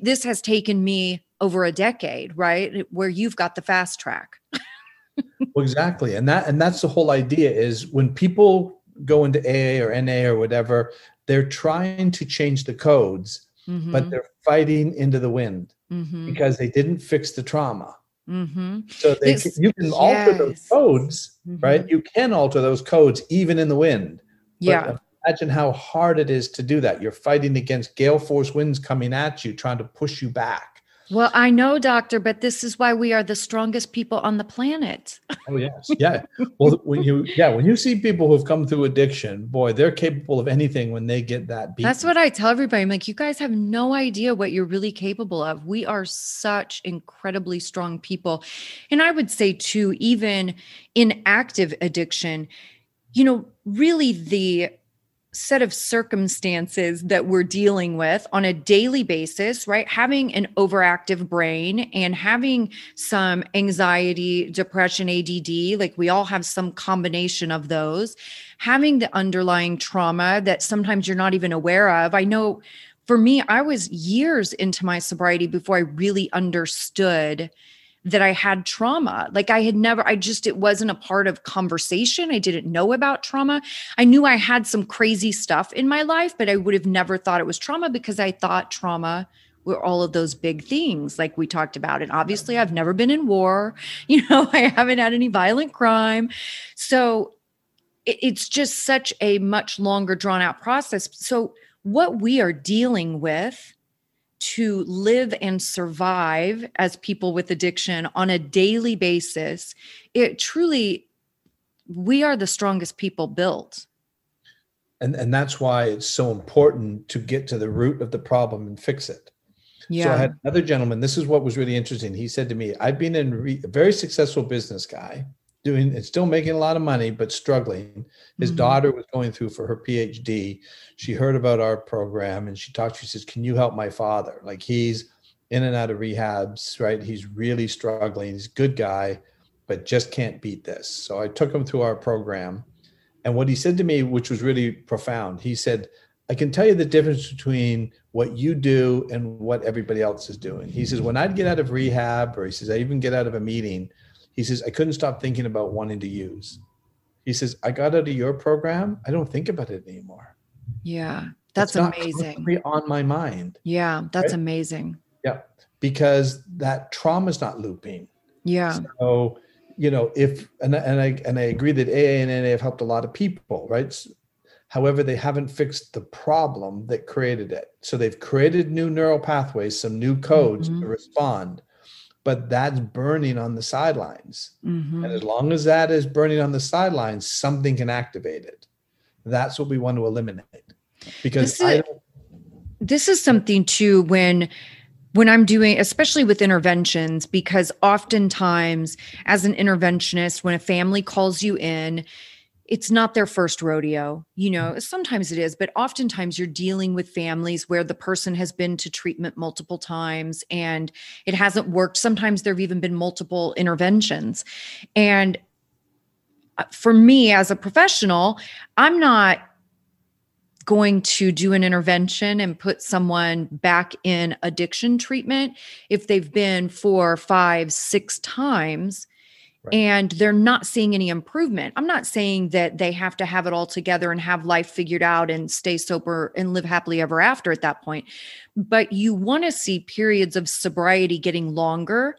this has taken me over a decade, right? Where you've got the fast track. well, exactly. And that and that's the whole idea is when people go into AA or NA or whatever, they're trying to change the codes, mm-hmm. but they're fighting into the wind mm-hmm. because they didn't fix the trauma. Mm-hmm. So they can, you can yes. alter those codes, right? Mm-hmm. You can alter those codes even in the wind. yeah. Imagine how hard it is to do that. You're fighting against gale force winds coming at you, trying to push you back. Well, I know, doctor, but this is why we are the strongest people on the planet. oh yes, yeah. Well, when you yeah, when you see people who've come through addiction, boy, they're capable of anything when they get that beat. That's what I tell everybody. I'm like, you guys have no idea what you're really capable of. We are such incredibly strong people, and I would say too, even in active addiction, you know, really the set of circumstances that we're dealing with on a daily basis, right? Having an overactive brain and having some anxiety, depression, ADD, like we all have some combination of those, having the underlying trauma that sometimes you're not even aware of. I know for me, I was years into my sobriety before I really understood that I had trauma. Like I had never, I just, it wasn't a part of conversation. I didn't know about trauma. I knew I had some crazy stuff in my life, but I would have never thought it was trauma because I thought trauma were all of those big things like we talked about. And obviously, I've never been in war, you know, I haven't had any violent crime. So it, it's just such a much longer drawn out process. So, what we are dealing with to live and survive as people with addiction on a daily basis, it truly, we are the strongest people built. And, and that's why it's so important to get to the root of the problem and fix it. Yeah. So I had another gentleman. This is what was really interesting. He said to me, I've been in re- a very successful business guy doing and still making a lot of money but struggling. His mm-hmm. daughter was going through for her phd she heard about our program and she talked to me, she says can you help my father? Like he's in and out of rehabs right? He's really struggling. He's a good guy but just can't beat this. So i took him through our program and what he said to me which was really profound he said i can tell you the difference between what you do and what everybody else is doing. He says when i'd get out of rehab or he says i even get out of a meeting he says, I couldn't stop thinking about wanting to use. He says, I got out of your program. I don't think about it anymore. Yeah. That's amazing. on my mind. Yeah. That's right? amazing. Yeah. Because that trauma is not looping. Yeah. So, you know, if, and, and I, and I agree that AA and NA have helped a lot of people, right? However, they haven't fixed the problem that created it. So they've created new neural pathways, some new codes mm-hmm. to respond but that's burning on the sidelines. Mm-hmm. And as long as that is burning on the sidelines, something can activate it. That's what we want to eliminate. Because this is, this is something too when when I'm doing, especially with interventions, because oftentimes as an interventionist, when a family calls you in, it's not their first rodeo. You know, mm-hmm. sometimes it is, but oftentimes you're dealing with families where the person has been to treatment multiple times and it hasn't worked. Sometimes there have even been multiple interventions. And uh, for me as a professional, I'm not going to do an intervention and put someone back in addiction treatment if they've been four, five, six times Right. and they're not seeing any improvement. I'm not saying that they have to have it all together and have life figured out and stay sober and live happily ever after at that point. But you want to see periods of sobriety getting longer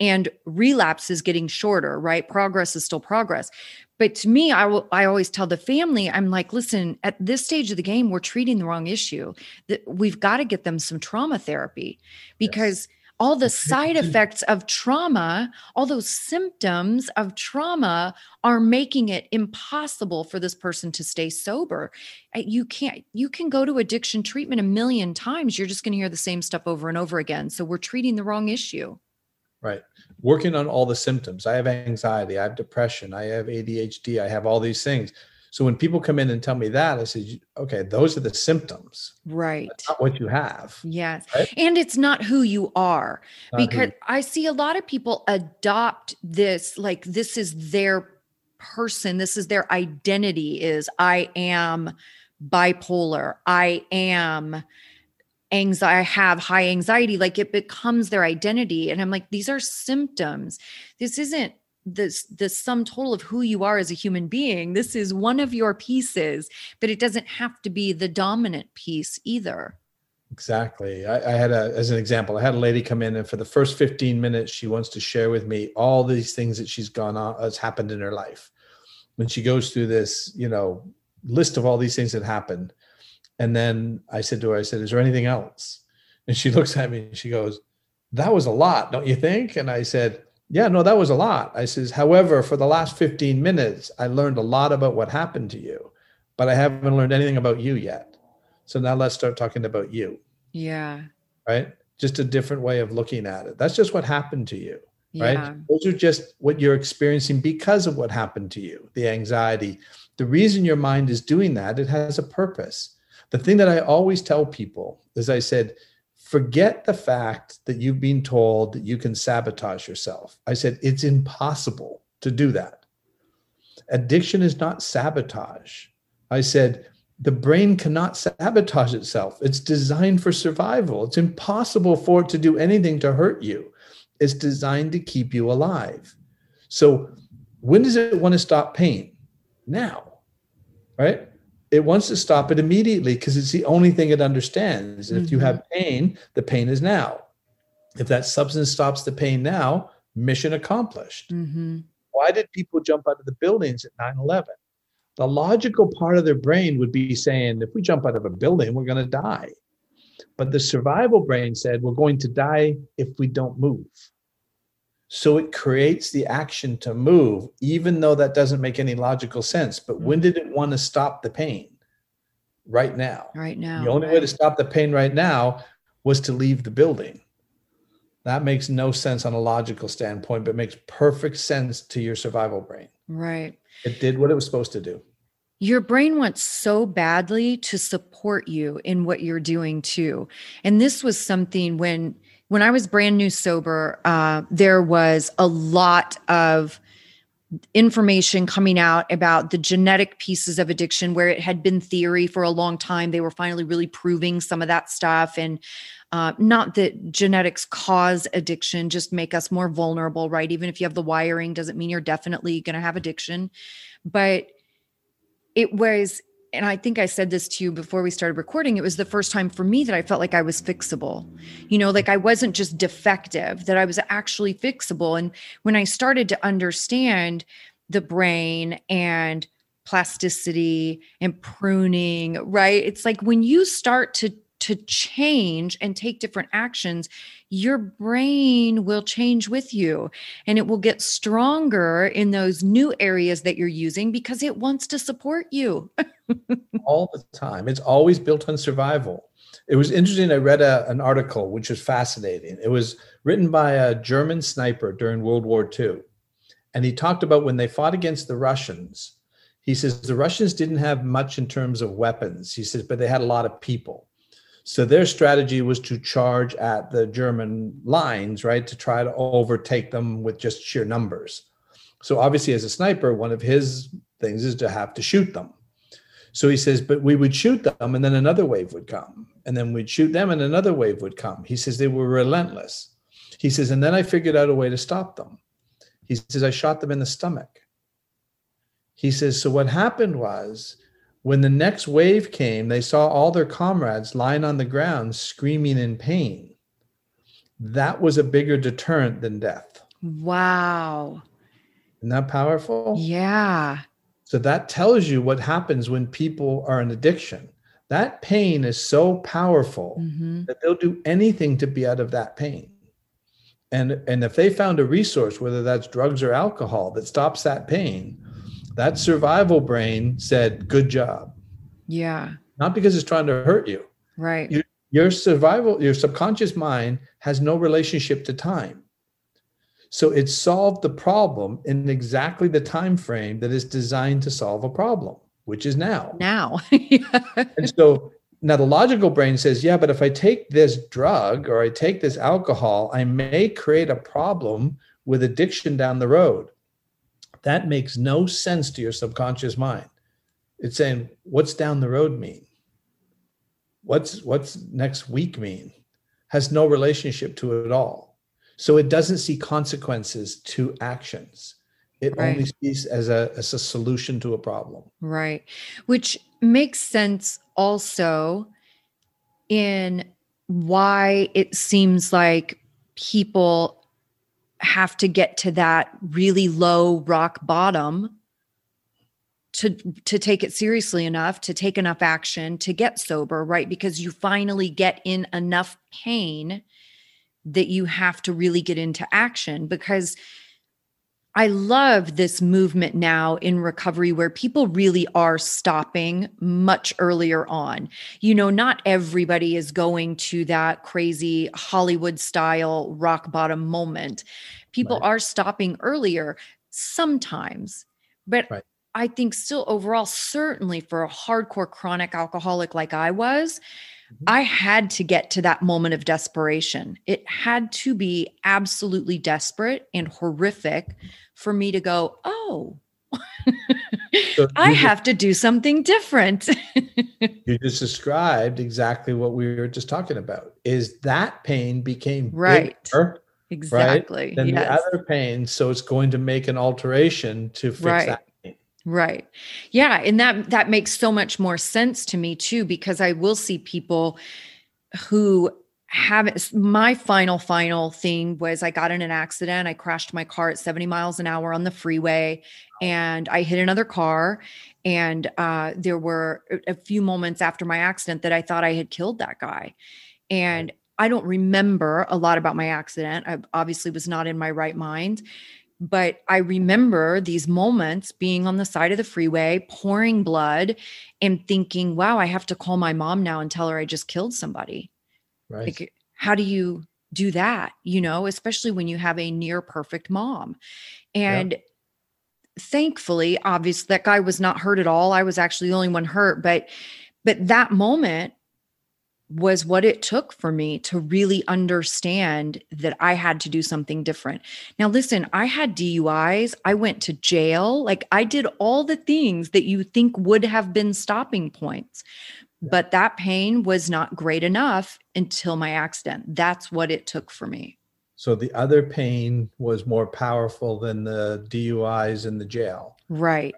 and relapses getting shorter, right? Progress is still progress. But to me, I will I always tell the family, I'm like, listen, at this stage of the game, we're treating the wrong issue. That we've got to get them some trauma therapy because yes all the side effects of trauma, all those symptoms of trauma are making it impossible for this person to stay sober. You can't, you can go to addiction treatment a million times. You're just going to hear the same stuff over and over again. So we're treating the wrong issue. Right. Working on all the symptoms. I have anxiety, I have depression, I have ADHD, I have all these things. So when people come in and tell me that, I say, okay, those are the symptoms. Right. That's not what you have. Yes. Right? And it's not who you are. Not because who. I see a lot of people adopt this, like this is their person, this is their identity is I am bipolar. I am anxiety, I have high anxiety. Like it becomes their identity. And I'm like, these are symptoms. This isn't this the sum total of who you are as a human being this is one of your pieces but it doesn't have to be the dominant piece either. Exactly. I, I, had a as an example i had a lady come in and for the first 15 minutes she wants to share with me all these things that she's gone on has happened in her life. When she goes through this you know list of all these things that happened and then i said to her i said is there anything else? And she looks at me and she goes that was a lot don't you think? And i said yeah, no, that was a lot. I says, however, for the last 15 minutes, I learned a lot about what happened to you, but I haven't learned anything about you yet. So now let's start talking about you. Yeah. Right. Just a different way of looking at it. That's just what happened to you. Right. Yeah. Those are just what you're experiencing because of what happened to you, the anxiety. The reason your mind is doing that, it has a purpose. The thing that I always tell people is I said, forget the fact that you've been told that you can sabotage yourself. I said, it's impossible to do that. Addiction is not sabotage. I said, the brain cannot sabotage itself. It's designed for survival. It's impossible for it to do anything to hurt you. It's designed to keep you alive. So, when does it want to stop pain? Now, right? It wants to stop it immediately because it's the only thing it understands. Mm-hmm. If you have mm-hmm. pain, the pain is now. If that substance stops the pain now, mission accomplished. Mm-hmm. Why did people jump out of the buildings at 9 11? The logical part of their brain would be saying, if we jump out of a building, we're going to die. But the survival brain said, we're going to die if we don't move. So it creates the action to move, even though that doesn't make any logical sense. But when did it want to stop the pain? Right now. Right now. The only right. way to stop the pain right now was to leave the building. That makes no sense on a logical standpoint, but makes perfect sense to your survival brain. Right. It did what it was supposed to do. Your brain wants so badly to support you in what you're doing too. And this was something when when I was brand new sober, uh, there was a lot of information coming out about the genetic pieces of addiction where it had been theory for a long time. They were finally really proving some of that stuff. And uh, not that genetics cause addiction, just make us more vulnerable, right? Even if you have the wiring, doesn't mean you're definitely going to have addiction. But it was and I think I said this to you before we started recording, it was the first time for me that I felt like I was fixable. You know, like I wasn't just defective, that I was actually fixable. And when I started to understand the brain and plasticity and pruning, right? It's like when you start to to change and take different actions, your brain will change with you and it will get stronger in those new areas that you're using because it wants to support you. All the time. It's always built on survival. It was interesting. I read a, an article which was fascinating. It was written by a German sniper during World War II. And he talked about when they fought against the Russians. He says the Russians didn't have much in terms of weapons. He says, but they had a lot of people. So their strategy was to charge at the German lines, right, to try to overtake them with just sheer numbers. So obviously, as a sniper, one of his things is to have to shoot them. So he says, but we would shoot them, and then another wave would come, and then we'd shoot them, and another wave would come. He says they were relentless. He says, and then I figured out a way to stop them. He says I shot them in the stomach. He says, so what happened was when the next wave came, they saw all their comrades lying on the ground screaming in pain. That was a bigger deterrent than death. Wow. Isn't that powerful? Yeah. So that tells you what happens when people are in addiction. That pain is so powerful mm-hmm. that they'll do anything to be out of that pain. And, and if they found a resource, whether that's drugs or alcohol, that stops that pain, that survival brain said, Good job. Yeah. Not because it's trying to hurt you. Right. Your, your survival, your subconscious mind has no relationship to time. So it solved the problem in exactly the time frame that is designed to solve a problem. which is now. Now. and so now the logical brain says, yeah, but if I take this drug or I take this alcohol, I may create a problem with addiction down the road. That makes no sense to your subconscious mind. It's saying, what's down the road mean? What's what's next week mean? Has no relationship to it at all. So it doesn't see consequences to actions. It right. only sees as a as a solution to a problem. Right. Which makes sense also in why it seems like people have to get to that really low rock bottom to to take it seriously enough to take enough action to get sober right? Because you finally get in enough pain that you have to really get into action because I love this movement now in recovery where people really are stopping much earlier on. You know, not everybody is going to that crazy Hollywood style rock bottom moment. People right. are stopping earlier sometimes, but right. I think still overall, certainly for a hardcore chronic alcoholic like I was. Mm-hmm. I had to get to that moment of desperation. It had to be absolutely desperate and horrific for me to go, oh, so I have to do something different. you just described exactly what we were just talking about. Is that pain became right. Bigger, exactly. Right, than yes. the other pain. So it's going to make an alteration to fix right. that. Right. Yeah. And that that makes so much more sense to me too, because I will see people who have my final final thing was I got in an accident. I crashed my car at 70 miles an hour on the freeway and I hit another car and uh, there were a few moments after my accident that I thought I had killed that guy. And I don't remember a lot about my accident. I obviously was not in my right mind, but I remember these moments being on the side of the freeway, pouring blood, and thinking, wow, I have to call my mom now and tell her I just killed somebody. Right. Like, how do you do that? You know, especially when you have a near perfect mom. And yep. thankfully, obviously, that guy was not hurt at all. I was actually the only one hurt. But but that moment was what it took for me to really understand that I had to do something different. Now, listen, I had DUIs, I went to jail, like I did all the things that you think would have been stopping points. But that pain was not great enough until my accident. That's what it took for me. So the other pain was more powerful than the DUIs in the jail. Right.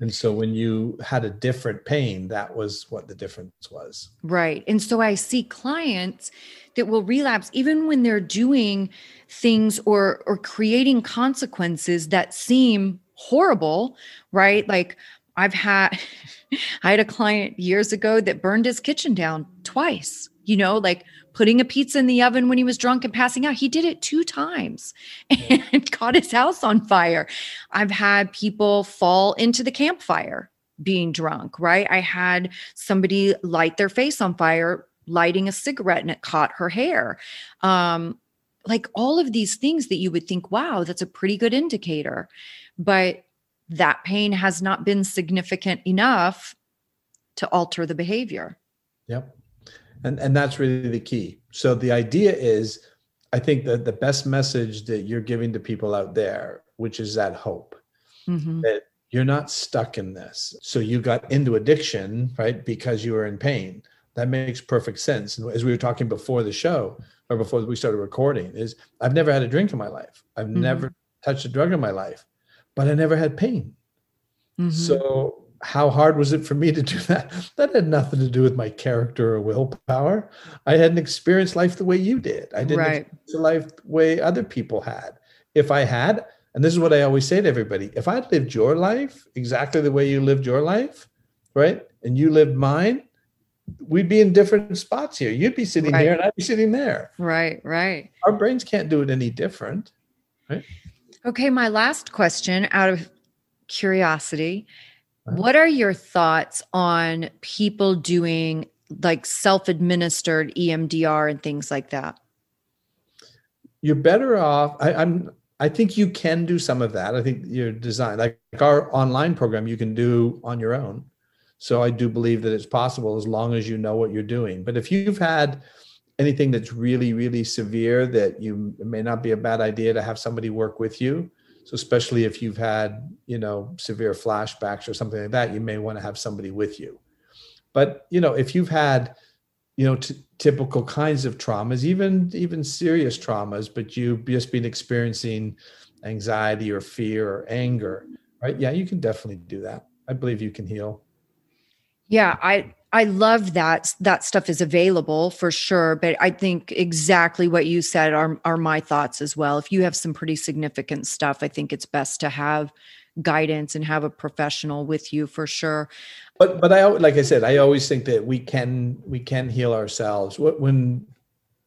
And so when you had a different pain, that was what the difference was. Right. And so I see clients that will relapse even when they're doing things or or creating consequences that seem horrible, right? Like I've had I had a client years ago that burned his kitchen down twice, you know, like putting a pizza in the oven when he was drunk and passing out. He did it two times and caught his house on fire. I've had people fall into the campfire being drunk, right? I had somebody light their face on fire lighting a cigarette and it caught her hair. Um, like all of these things that you would think, wow, that's a pretty good indicator. But that pain has not been significant enough to alter the behavior. Yep. And and that's really the key. So the idea is I think that the best message that you're giving to people out there, which is that hope. Mm-hmm. That you're not stuck in this. So you got into addiction, right? Because you were in pain. That makes perfect sense. And as we were talking before the show or before we started recording, is I've never had a drink in my life. I've mm-hmm. never touched a drug in my life but I never had pain. Mm-hmm. So how hard was it for me to do that? That had nothing to do with my character or willpower. I hadn't experienced life the way you did. I didn't right. experience life the way other people had. If I had, and this is what I always say to everybody, if I'd lived your life exactly the way you lived your life, right? And you lived mine, we'd be in different spots here. You'd be sitting right. here and I'd be sitting there. Right, right. Our brains can't do it any different, right? Okay, my last question out of curiosity uh-huh. what are your thoughts on people doing like self-administered EMDR and things like that? You're better off. I, I'm. I think you can do some of that. I think your design, like our online program, you can do on your own. So I do believe that it's possible as long as you know what you're doing. But if you've had anything that's really, really severe, that you may not be a bad idea to have somebody work with you. So especially if you've had, you know, severe flashbacks or something like that, you may want to have somebody with you. But you know, if you've had, you know, t- typical kinds of traumas, even even serious traumas, but you've just been experiencing anxiety or fear or anger, right? Yeah, you can definitely do that. I believe you can heal. Yeah, I I love that that stuff is available for sure, but I think exactly what you said are are my thoughts as well. If you have some pretty significant stuff, I think it's best to have guidance and have a professional with you for sure. But but I like I said, I always think that we can we can heal ourselves. When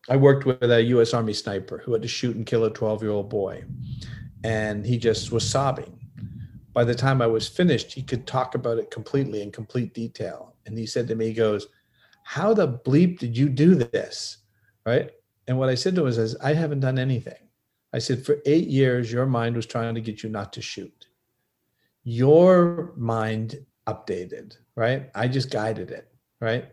I worked with a U.S. Army sniper who had to shoot and kill a 12 year old boy, and he just was sobbing by the time I was finished, he could talk about it completely in complete detail. And he said to me, he goes, How the bleep did you do this? Right. And what I said to him was, I haven't done anything. I said, For eight years, your mind was trying to get you not to shoot. Your mind updated, right? I just guided it, right?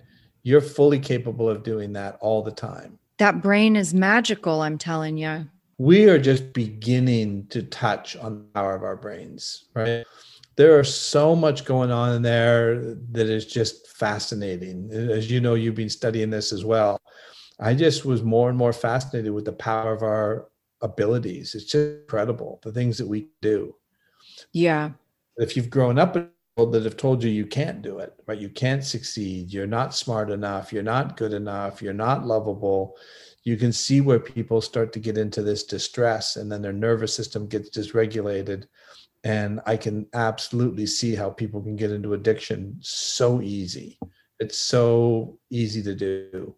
You're fully capable of doing that all the time. That brain is magical, I'm telling you we are just beginning to touch on the power of our brains, right? There are so much going on in there that is just fascinating. As you know, you've been studying this as well. I just was more and more fascinated with the power of our abilities. It's just incredible the things that we do. Yeah. If you've grown up in a world that have told you you can't do it, right? You can't succeed. You're not smart enough. You're not good enough. You're not lovable you can see where people start to get into this distress and then their nervous system gets dysregulated and i can absolutely see how people can get into addiction so easy it's so easy to do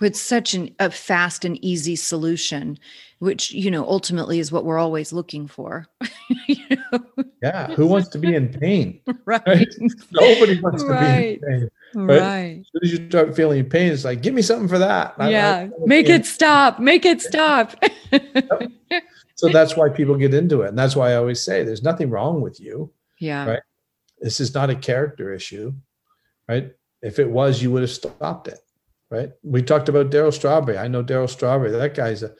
with such an, a fast and easy solution which you know ultimately is what we're always looking for you know? yeah who wants to be in pain right, right? nobody wants right. to be in pain right? right. As soon as you start feeling pain, it's like, give me something for that. Yeah. I, I make it stop. Make it stop. so that's why people get into it. And that's why I always say there's nothing wrong with you. Yeah. Right. This is not a character issue. Right. If it was, you would have stopped it. Right. We talked about Darryl Strawberry. I know Darryl Strawberry. That guy's a,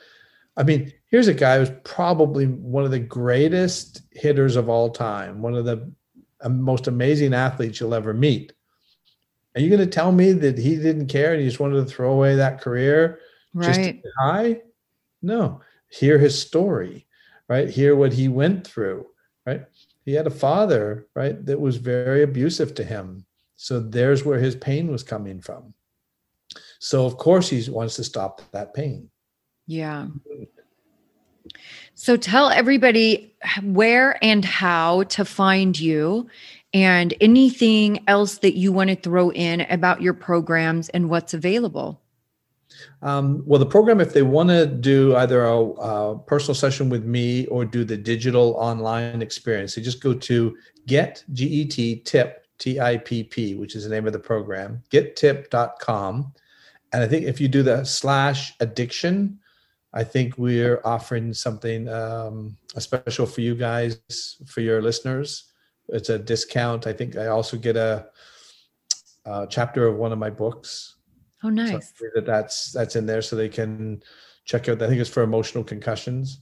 I mean, here's a guy who's probably one of the greatest hitters of all time, one of the uh, most amazing athletes you'll ever meet are you going to tell me that he didn't care and he just wanted to throw away that career right. just to high? No. Hear his story, right? Hear what he went through, right? He had a father, right, that was very abusive to him. So there's where his pain was coming from. So of course he wants to stop that pain. Yeah. So tell everybody where and how to find you and anything else that you want to throw in about your programs and what's available. Um, well, the program, if they want to do either a, a, personal session with me or do the digital online experience, they just go to get G-E-T tip T-I-P-P, which is the name of the program, gettipp.com. And I think if you do the slash addiction, I think we're offering something um, a special for you guys, for your listeners it's a discount. I think I also get a, a chapter of one of my books. Oh, nice. So that that's that's in there, so they can check out. I think it's for emotional concussions,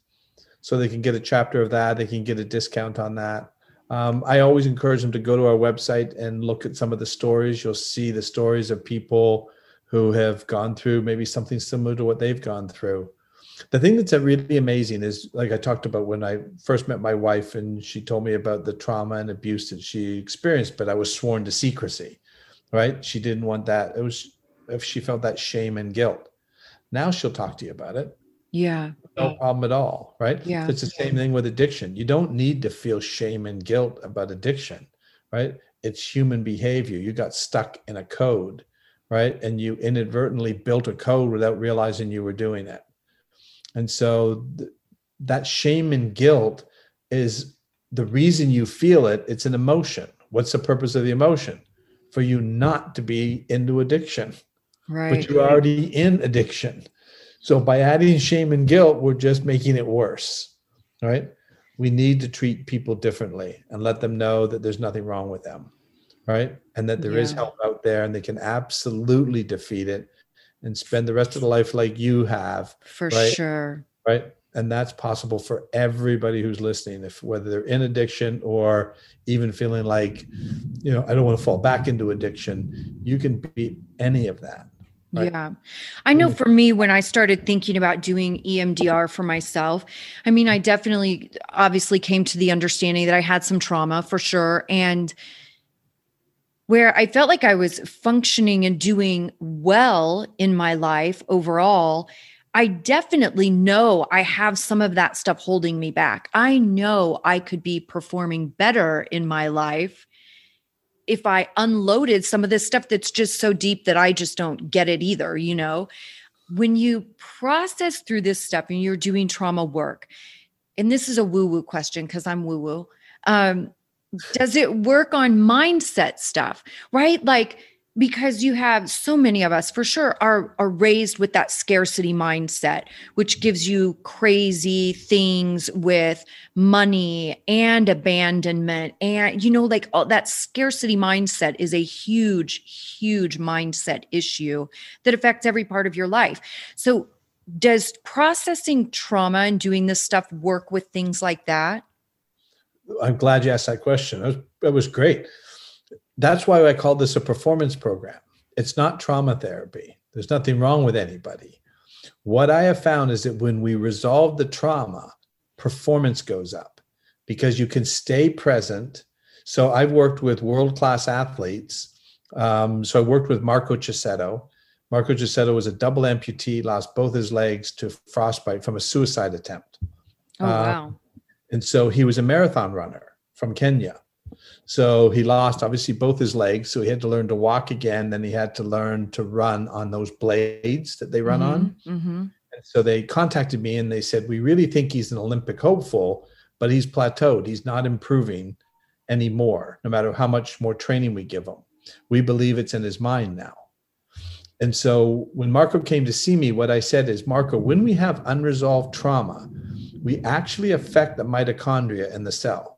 so they can get a chapter of that. They can get a discount on that. Um, I always encourage them to go to our website and look at some of the stories. You'll see the stories of people who have gone through maybe something similar to what they've gone through the thing that's really amazing is like I talked about when I first met my wife and she told me about the trauma and abuse that she experienced, but I was sworn to secrecy, right? She didn't want that. It was if she felt that shame and guilt. Now she'll talk to you about it. Yeah. No problem at all, right? Yeah. It's the same thing with addiction. You don't need to feel shame and guilt about addiction, right? It's human behavior. You got stuck in a code, right? And you inadvertently built a code without realizing you were doing it and so th- that shame and guilt is the reason you feel it. It's an emotion. What's the purpose of the emotion? For you not to be into addiction. Right. But you're already in addiction. So by adding shame and guilt, we're just making it worse. Right. We need to treat people differently and let them know that there's nothing wrong with them. right? And that there is Yeah. help out there and they can absolutely defeat it and spend the rest of the life like you have, For Right. sure. right? And that's possible for everybody who's listening, if whether they're in addiction or even feeling like, you know, I don't want to fall back into addiction, you can beat any of that. Right. Yeah. I know Mm. for me, when I started thinking about doing EMDR for myself, I mean, I definitely obviously came to the understanding that I had some trauma for sure. And where I felt like I was functioning and doing well in my life overall, I definitely know I have some of that stuff holding me back. I know I could be performing better in my life if I unloaded some of this stuff that's just so deep that I just don't get it either, you know? When you process through this stuff and you're doing trauma work, and this is a woo woo question because I'm woo woo. Um, does it work on mindset stuff, right? Like, because you have so many of us for sure are are raised with that scarcity mindset which gives you crazy things with money and abandonment and you know like all that scarcity mindset is a huge huge mindset issue that affects every part of your life so does processing trauma and doing this stuff work with things like that I'm glad you asked that question. That was, that was great. That's why I call this a performance program. It's not trauma therapy. There's nothing wrong with anybody. What I have found is that when we resolve the trauma, performance goes up because you can stay present. So I've worked with world class athletes. Um, so I worked with Marko Cheseto. Marko Cheseto was a double amputee, lost both his legs to frostbite from a suicide attempt. oh Uh, wow And so he was a marathon runner from Kenya. So he lost obviously both his legs. So he had to learn to walk again. Then he had to learn to run on those blades that they run on. hmm And so they contacted me and they said, We really think he's an Olympic hopeful, but he's plateaued. He's not improving anymore, no matter how much more training we give him. We believe it's in his mind now. And so when Marko came to see me, what I said is, Marko, when we have unresolved trauma, we actually affect the mitochondria in the cell.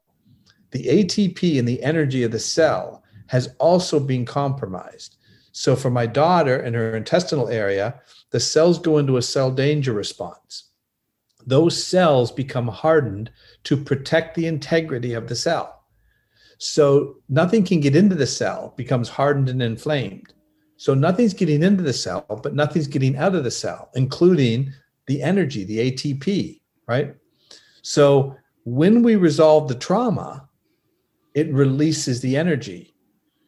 The ATP and the energy of the cell has also been compromised. So for my daughter in her intestinal area, the cells go into a cell danger response. Those cells become hardened to protect the integrity of the cell. So nothing can get into the cell, becomes hardened and inflamed. So nothing's getting into the cell, but nothing's getting out of the cell, including the energy, the ATP, right? So when we resolve the trauma, it releases the energy.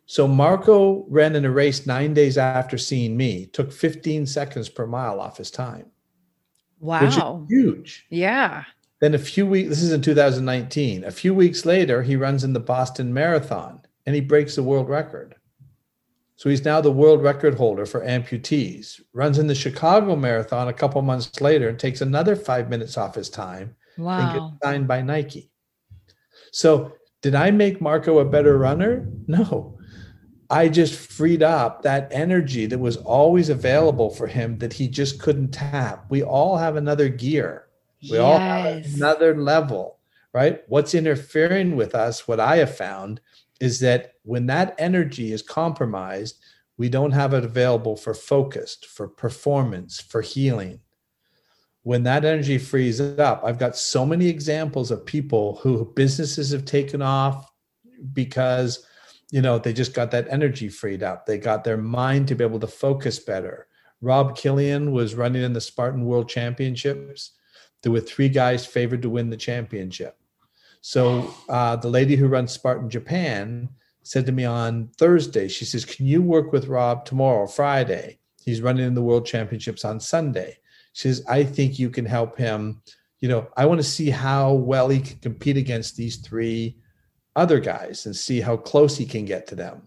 So Marko ran in a race nine days after seeing me, took 15 seconds per mile off his time, wow huge. yeah Then a few weeks, this is in 2019. A few weeks later, he runs in the Boston Marathon and he breaks the world record. So he's now the world record holder for amputees. Runs in the Chicago Marathon a couple months later and takes another five minutes off his time Wow. and gets signed by Nike. So did I make Marko a better runner? No. I just freed up that energy that was always available for him that he just couldn't tap. We all have another gear. We all have another level, right? What's interfering with us, what I have found, is that when that energy is compromised, we don't have it available for focused, for performance, for healing. When that energy frees up, I've got so many examples of people who businesses have taken off because you know they just got that energy freed up. They got their mind to be able to focus better. Rob Killian was running in the Spartan World Championships. There were three guys favored to win the championship. So uh, the lady who runs Spartan Japan said to me on Thursday, she says, Can you work with Rob tomorrow, Friday? He's running in the world championships on Sunday. She says, I think you can help him. You know, I want to see how well he can compete against these three other guys and see how close he can get to them.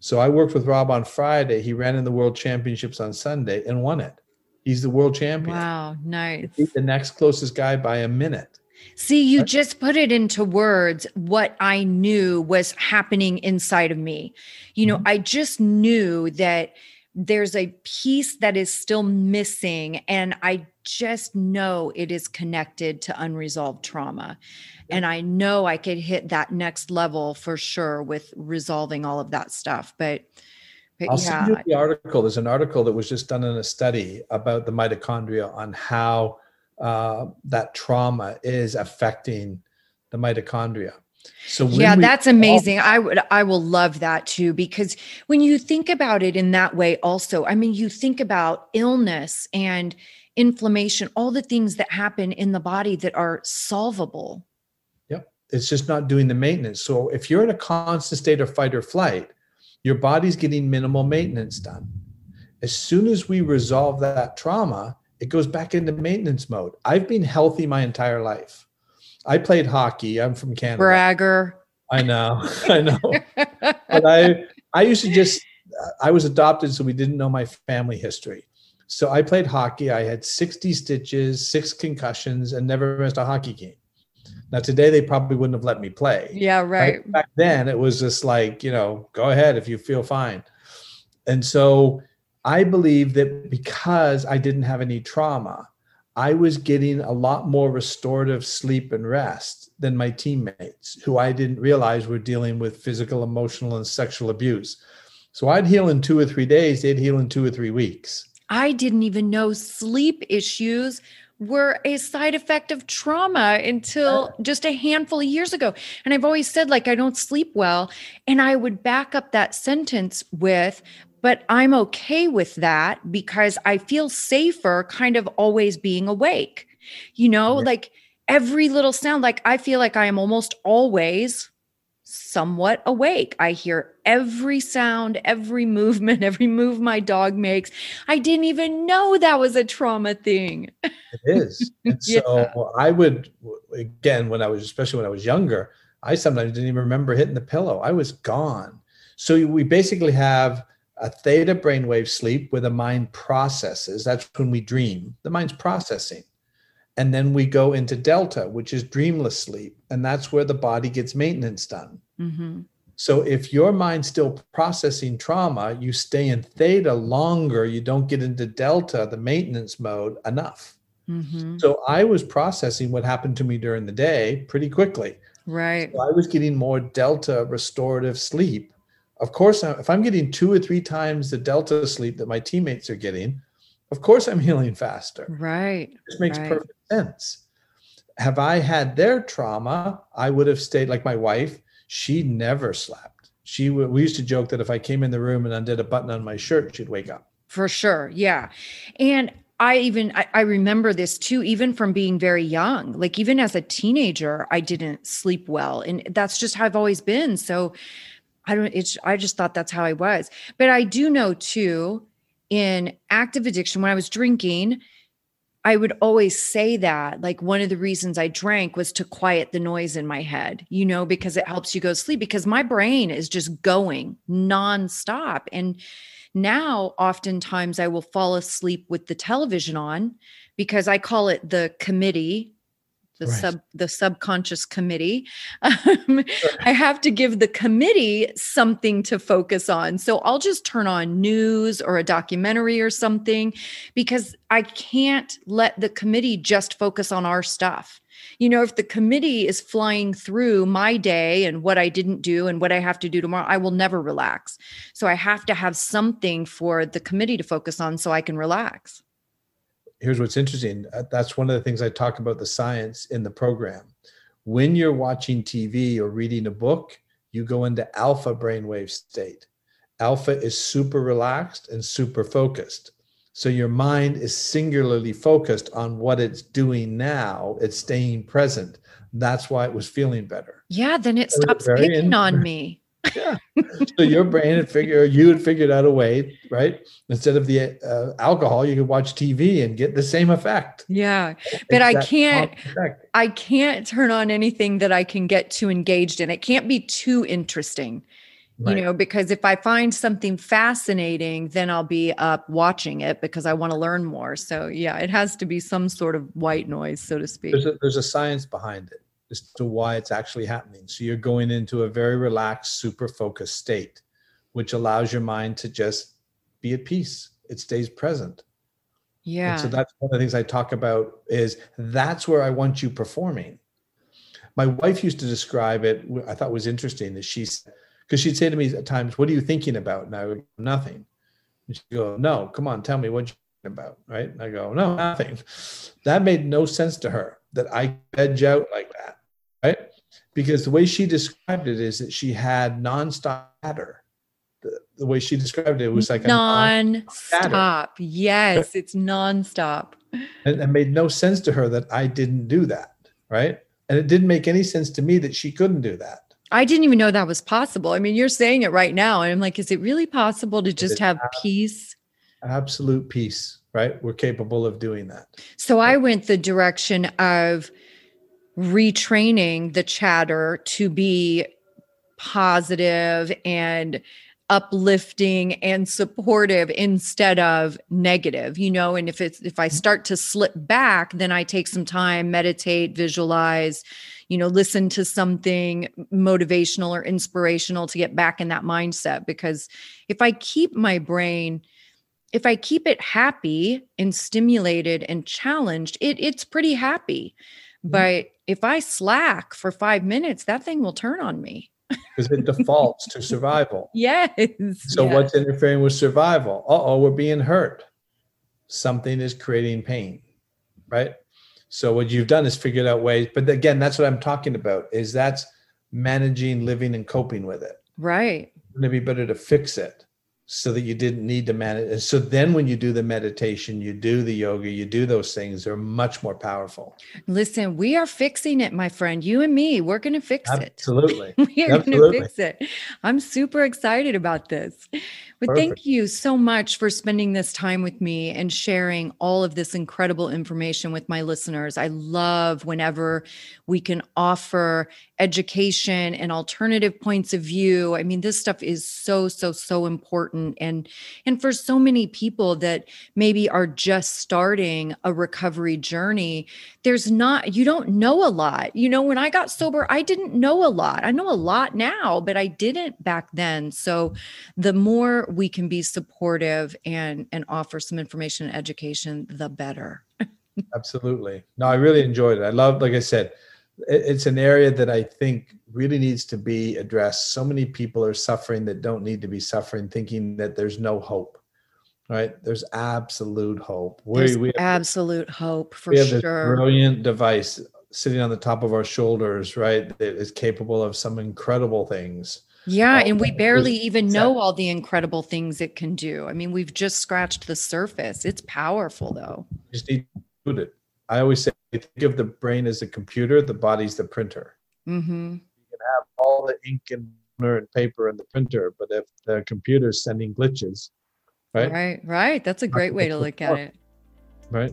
So I worked with Rob on Friday. He ran in the world championships on Sunday and won it. He's the world champion. wow nice Beat the next closest guy by a minute. See, you Right. just put it into words what I knew was happening inside of me. You know, Mhm. I just knew that there's a piece that is still missing and i just know it is connected to unresolved trauma and i know i could hit that next level for sure with resolving all of that stuff but but I'll yeah. send you the article. There's an article that was just done in a study about the mitochondria on how uh, that trauma is affecting the mitochondria. So yeah, that's amazing. I would I will love that too because when you think about it in that way also, I mean you think about illness and inflammation, all the things that happen in the body that are solvable. Yep. It's just not doing the maintenance. So if you're in a constant state of fight or flight, your body's getting minimal maintenance done. As soon as we resolve that trauma, it goes back into maintenance mode. I've been healthy my entire life. I played hockey. I'm from Canada. Bragger. I know. I know. but I I used to just I was adopted so we didn't know my family history. So I played hockey. I had 60 stitches, six concussions and never missed a hockey game. Now today they probably wouldn't have let me play. Yeah, right. right. Back then it was just like, you know, go ahead if you feel fine. And so I believe that because I didn't have any trauma, I was getting a lot more restorative sleep and rest than my teammates, who I didn't realize were dealing with physical, emotional, and sexual abuse. So I'd heal in two or three days, they'd heal in two or three weeks. I didn't even know sleep issues were a side effect of trauma until just a handful of years ago. And I've always said, like, I don't sleep well. And I would back up that sentence with, but I'm okay with that because I feel safer kind of always being awake. You know, like every little sound, like I feel like I am almost always somewhat awake. I hear every sound, every movement, every move my dog makes. I didn't even know that was a trauma thing. It is. And so yeah. I would, again, when I was, especially when I was younger, I sometimes didn't even remember hitting the pillow. I was gone. So we basically have a theta brainwave sleep where the mind processes. That's when we dream. The mind's processing. And then we go into delta, which is dreamless sleep. And that's where the body gets maintenance done. Mm-hmm. So if your mind's still processing trauma, you stay in theta longer, you don't get into delta, the maintenance mode, enough. Mm-hmm. So I was processing what happened to me during the day pretty quickly. Right. So I was getting more delta restorative sleep of course, if I'm getting two or three times the delta sleep that my teammates are getting, of course I'm healing faster. Right. This makes right. perfect sense. Have I had their trauma, I would have stayed like my wife. She never slept. She we used to joke that if I came in the room and undid a button on my shirt, she'd wake up. For sure, yeah. And I even I, I, remember this too, even from being very young. Like even as a teenager, I didn't sleep well, and that's just how I've always been. So I don't, it's, I just thought that's how I was. But I do know too, in active addiction, when I was drinking, I would always say that like one of the reasons I drank was to quiet the noise in my head, you know, because it helps you go to sleep because my brain is just going nonstop. And now, oftentimes, I will fall asleep with the television on because I call it the committee the right. sub the subconscious committee. Um, i have to give the committee something to focus on. So i'll just turn on news or a documentary or something because i can't let the committee just focus on our stuff. You know if the committee is flying through my day and what i didn't do and what i have to do tomorrow i will never relax. So i have to have something for the committee to focus on so i can relax here's what's interesting. Uh, that's one of the things I talk about the science in the program. When you're watching TV or reading a book, you go into alpha brainwave state. Alpha is super relaxed and super focused. So your mind is singularly focused on what it's doing now. It's staying present. That's why it was feeling better. Yeah, then it stops picking in- on me yeah. So your brain had figured you had figured out a way, right? Instead of the uh, alcohol, you could watch TV and get the same effect. Yeah, but I can't. I can't turn on anything that I can get too engaged in. It can't be too interesting. Right. You know, because if I find something fascinating, then I'll be up watching it because I want to learn more. So, yeah, it has to be some sort of white noise, so to speak. There's a, there's a science behind it as to why it's actually happening. So you're going into a very relaxed, super focused state, which allows your mind to just be at peace. It stays present. Yeah. And so that's one of the things I talk about is that's where I want you performing. My wife used to describe it. I thought was interesting that she's because she'd say to me at times, "What are you thinking about?" And I would go, nothing. And she'd go, "No, come on, tell me what you're thinking about." Right? And I go, "No, nothing." That made no sense to her that I veg out like? Because the way she described it is that she had nonstop chatter. The, the way she described it, it was like non-stop. Yes, it's nonstop. And it made no sense to her that I didn't do that, right? And it didn't make any sense to me that she couldn't do that. I didn't even know that was possible. I mean, you're saying it right now. And I'm like, is it really possible to just have peace? Absolute peace, right? We're capable of doing that. So I went the direction of retraining the chatter to be positive and uplifting and supportive instead of negative you know? And if it's if i start to slip back then i take some time meditate visualize you know listen to something motivational or inspirational to get back in that mindset. Because if i keep my brain if i keep it happy and stimulated and challenged it it's pretty happy. Mm-hmm. but if i slack for 5 minutes that thing will turn on me because it defaults to survival. Yes. So yes. what's interfering with survival? Uh oh, we're being hurt. Something is creating pain, right? So what you've done is figured out ways, but again, that's what I'm talking about. Is that's managing, living, and coping with it. Right. Wouldn't it be better to fix it so that you didn't need to manage. So then when you do the meditation, you do the yoga, you do those things, they're much more powerful. Listen, we are fixing it, my friend. You and me, we're going to fix Absolutely. it. Absolutely. we are going to fix it. I'm super excited about this. But Perfect. thank you so much for spending this time with me and sharing all of this incredible information with my listeners. I love whenever we can offer education and alternative points of view. I mean, this stuff is so so so important and and for so many people that maybe are just starting a recovery journey, there's not you don't know a lot. You know, when I got sober, I didn't know a lot. I know a lot now, but I didn't back then. So the more we can be supportive and and offer some information and education the better absolutely no i really enjoyed it i love like i said it's an area that i think really needs to be addressed so many people are suffering that don't need to be suffering thinking that there's no hope right there's absolute hope there's we, we absolute hope for we have sure this brilliant device sitting on the top of our shoulders right that is capable of some incredible things yeah, uh, and we barely even know all the incredible things it can do. I mean, we've just scratched the surface. It's powerful though. Just need to put it. I always say think of the brain as a computer, the body's the printer. Mm-hmm. You can have all the ink and paper in the printer, but if the computer's sending glitches, right? Right, right. That's a great way to look at it. Right.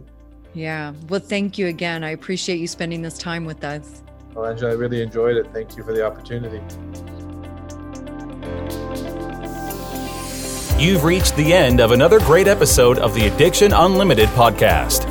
Yeah. Well, thank you again. I appreciate you spending this time with us. Well, Angela, I really enjoyed it. Thank you for the opportunity. You've reached the end of another great episode of the Addiction Unlimited podcast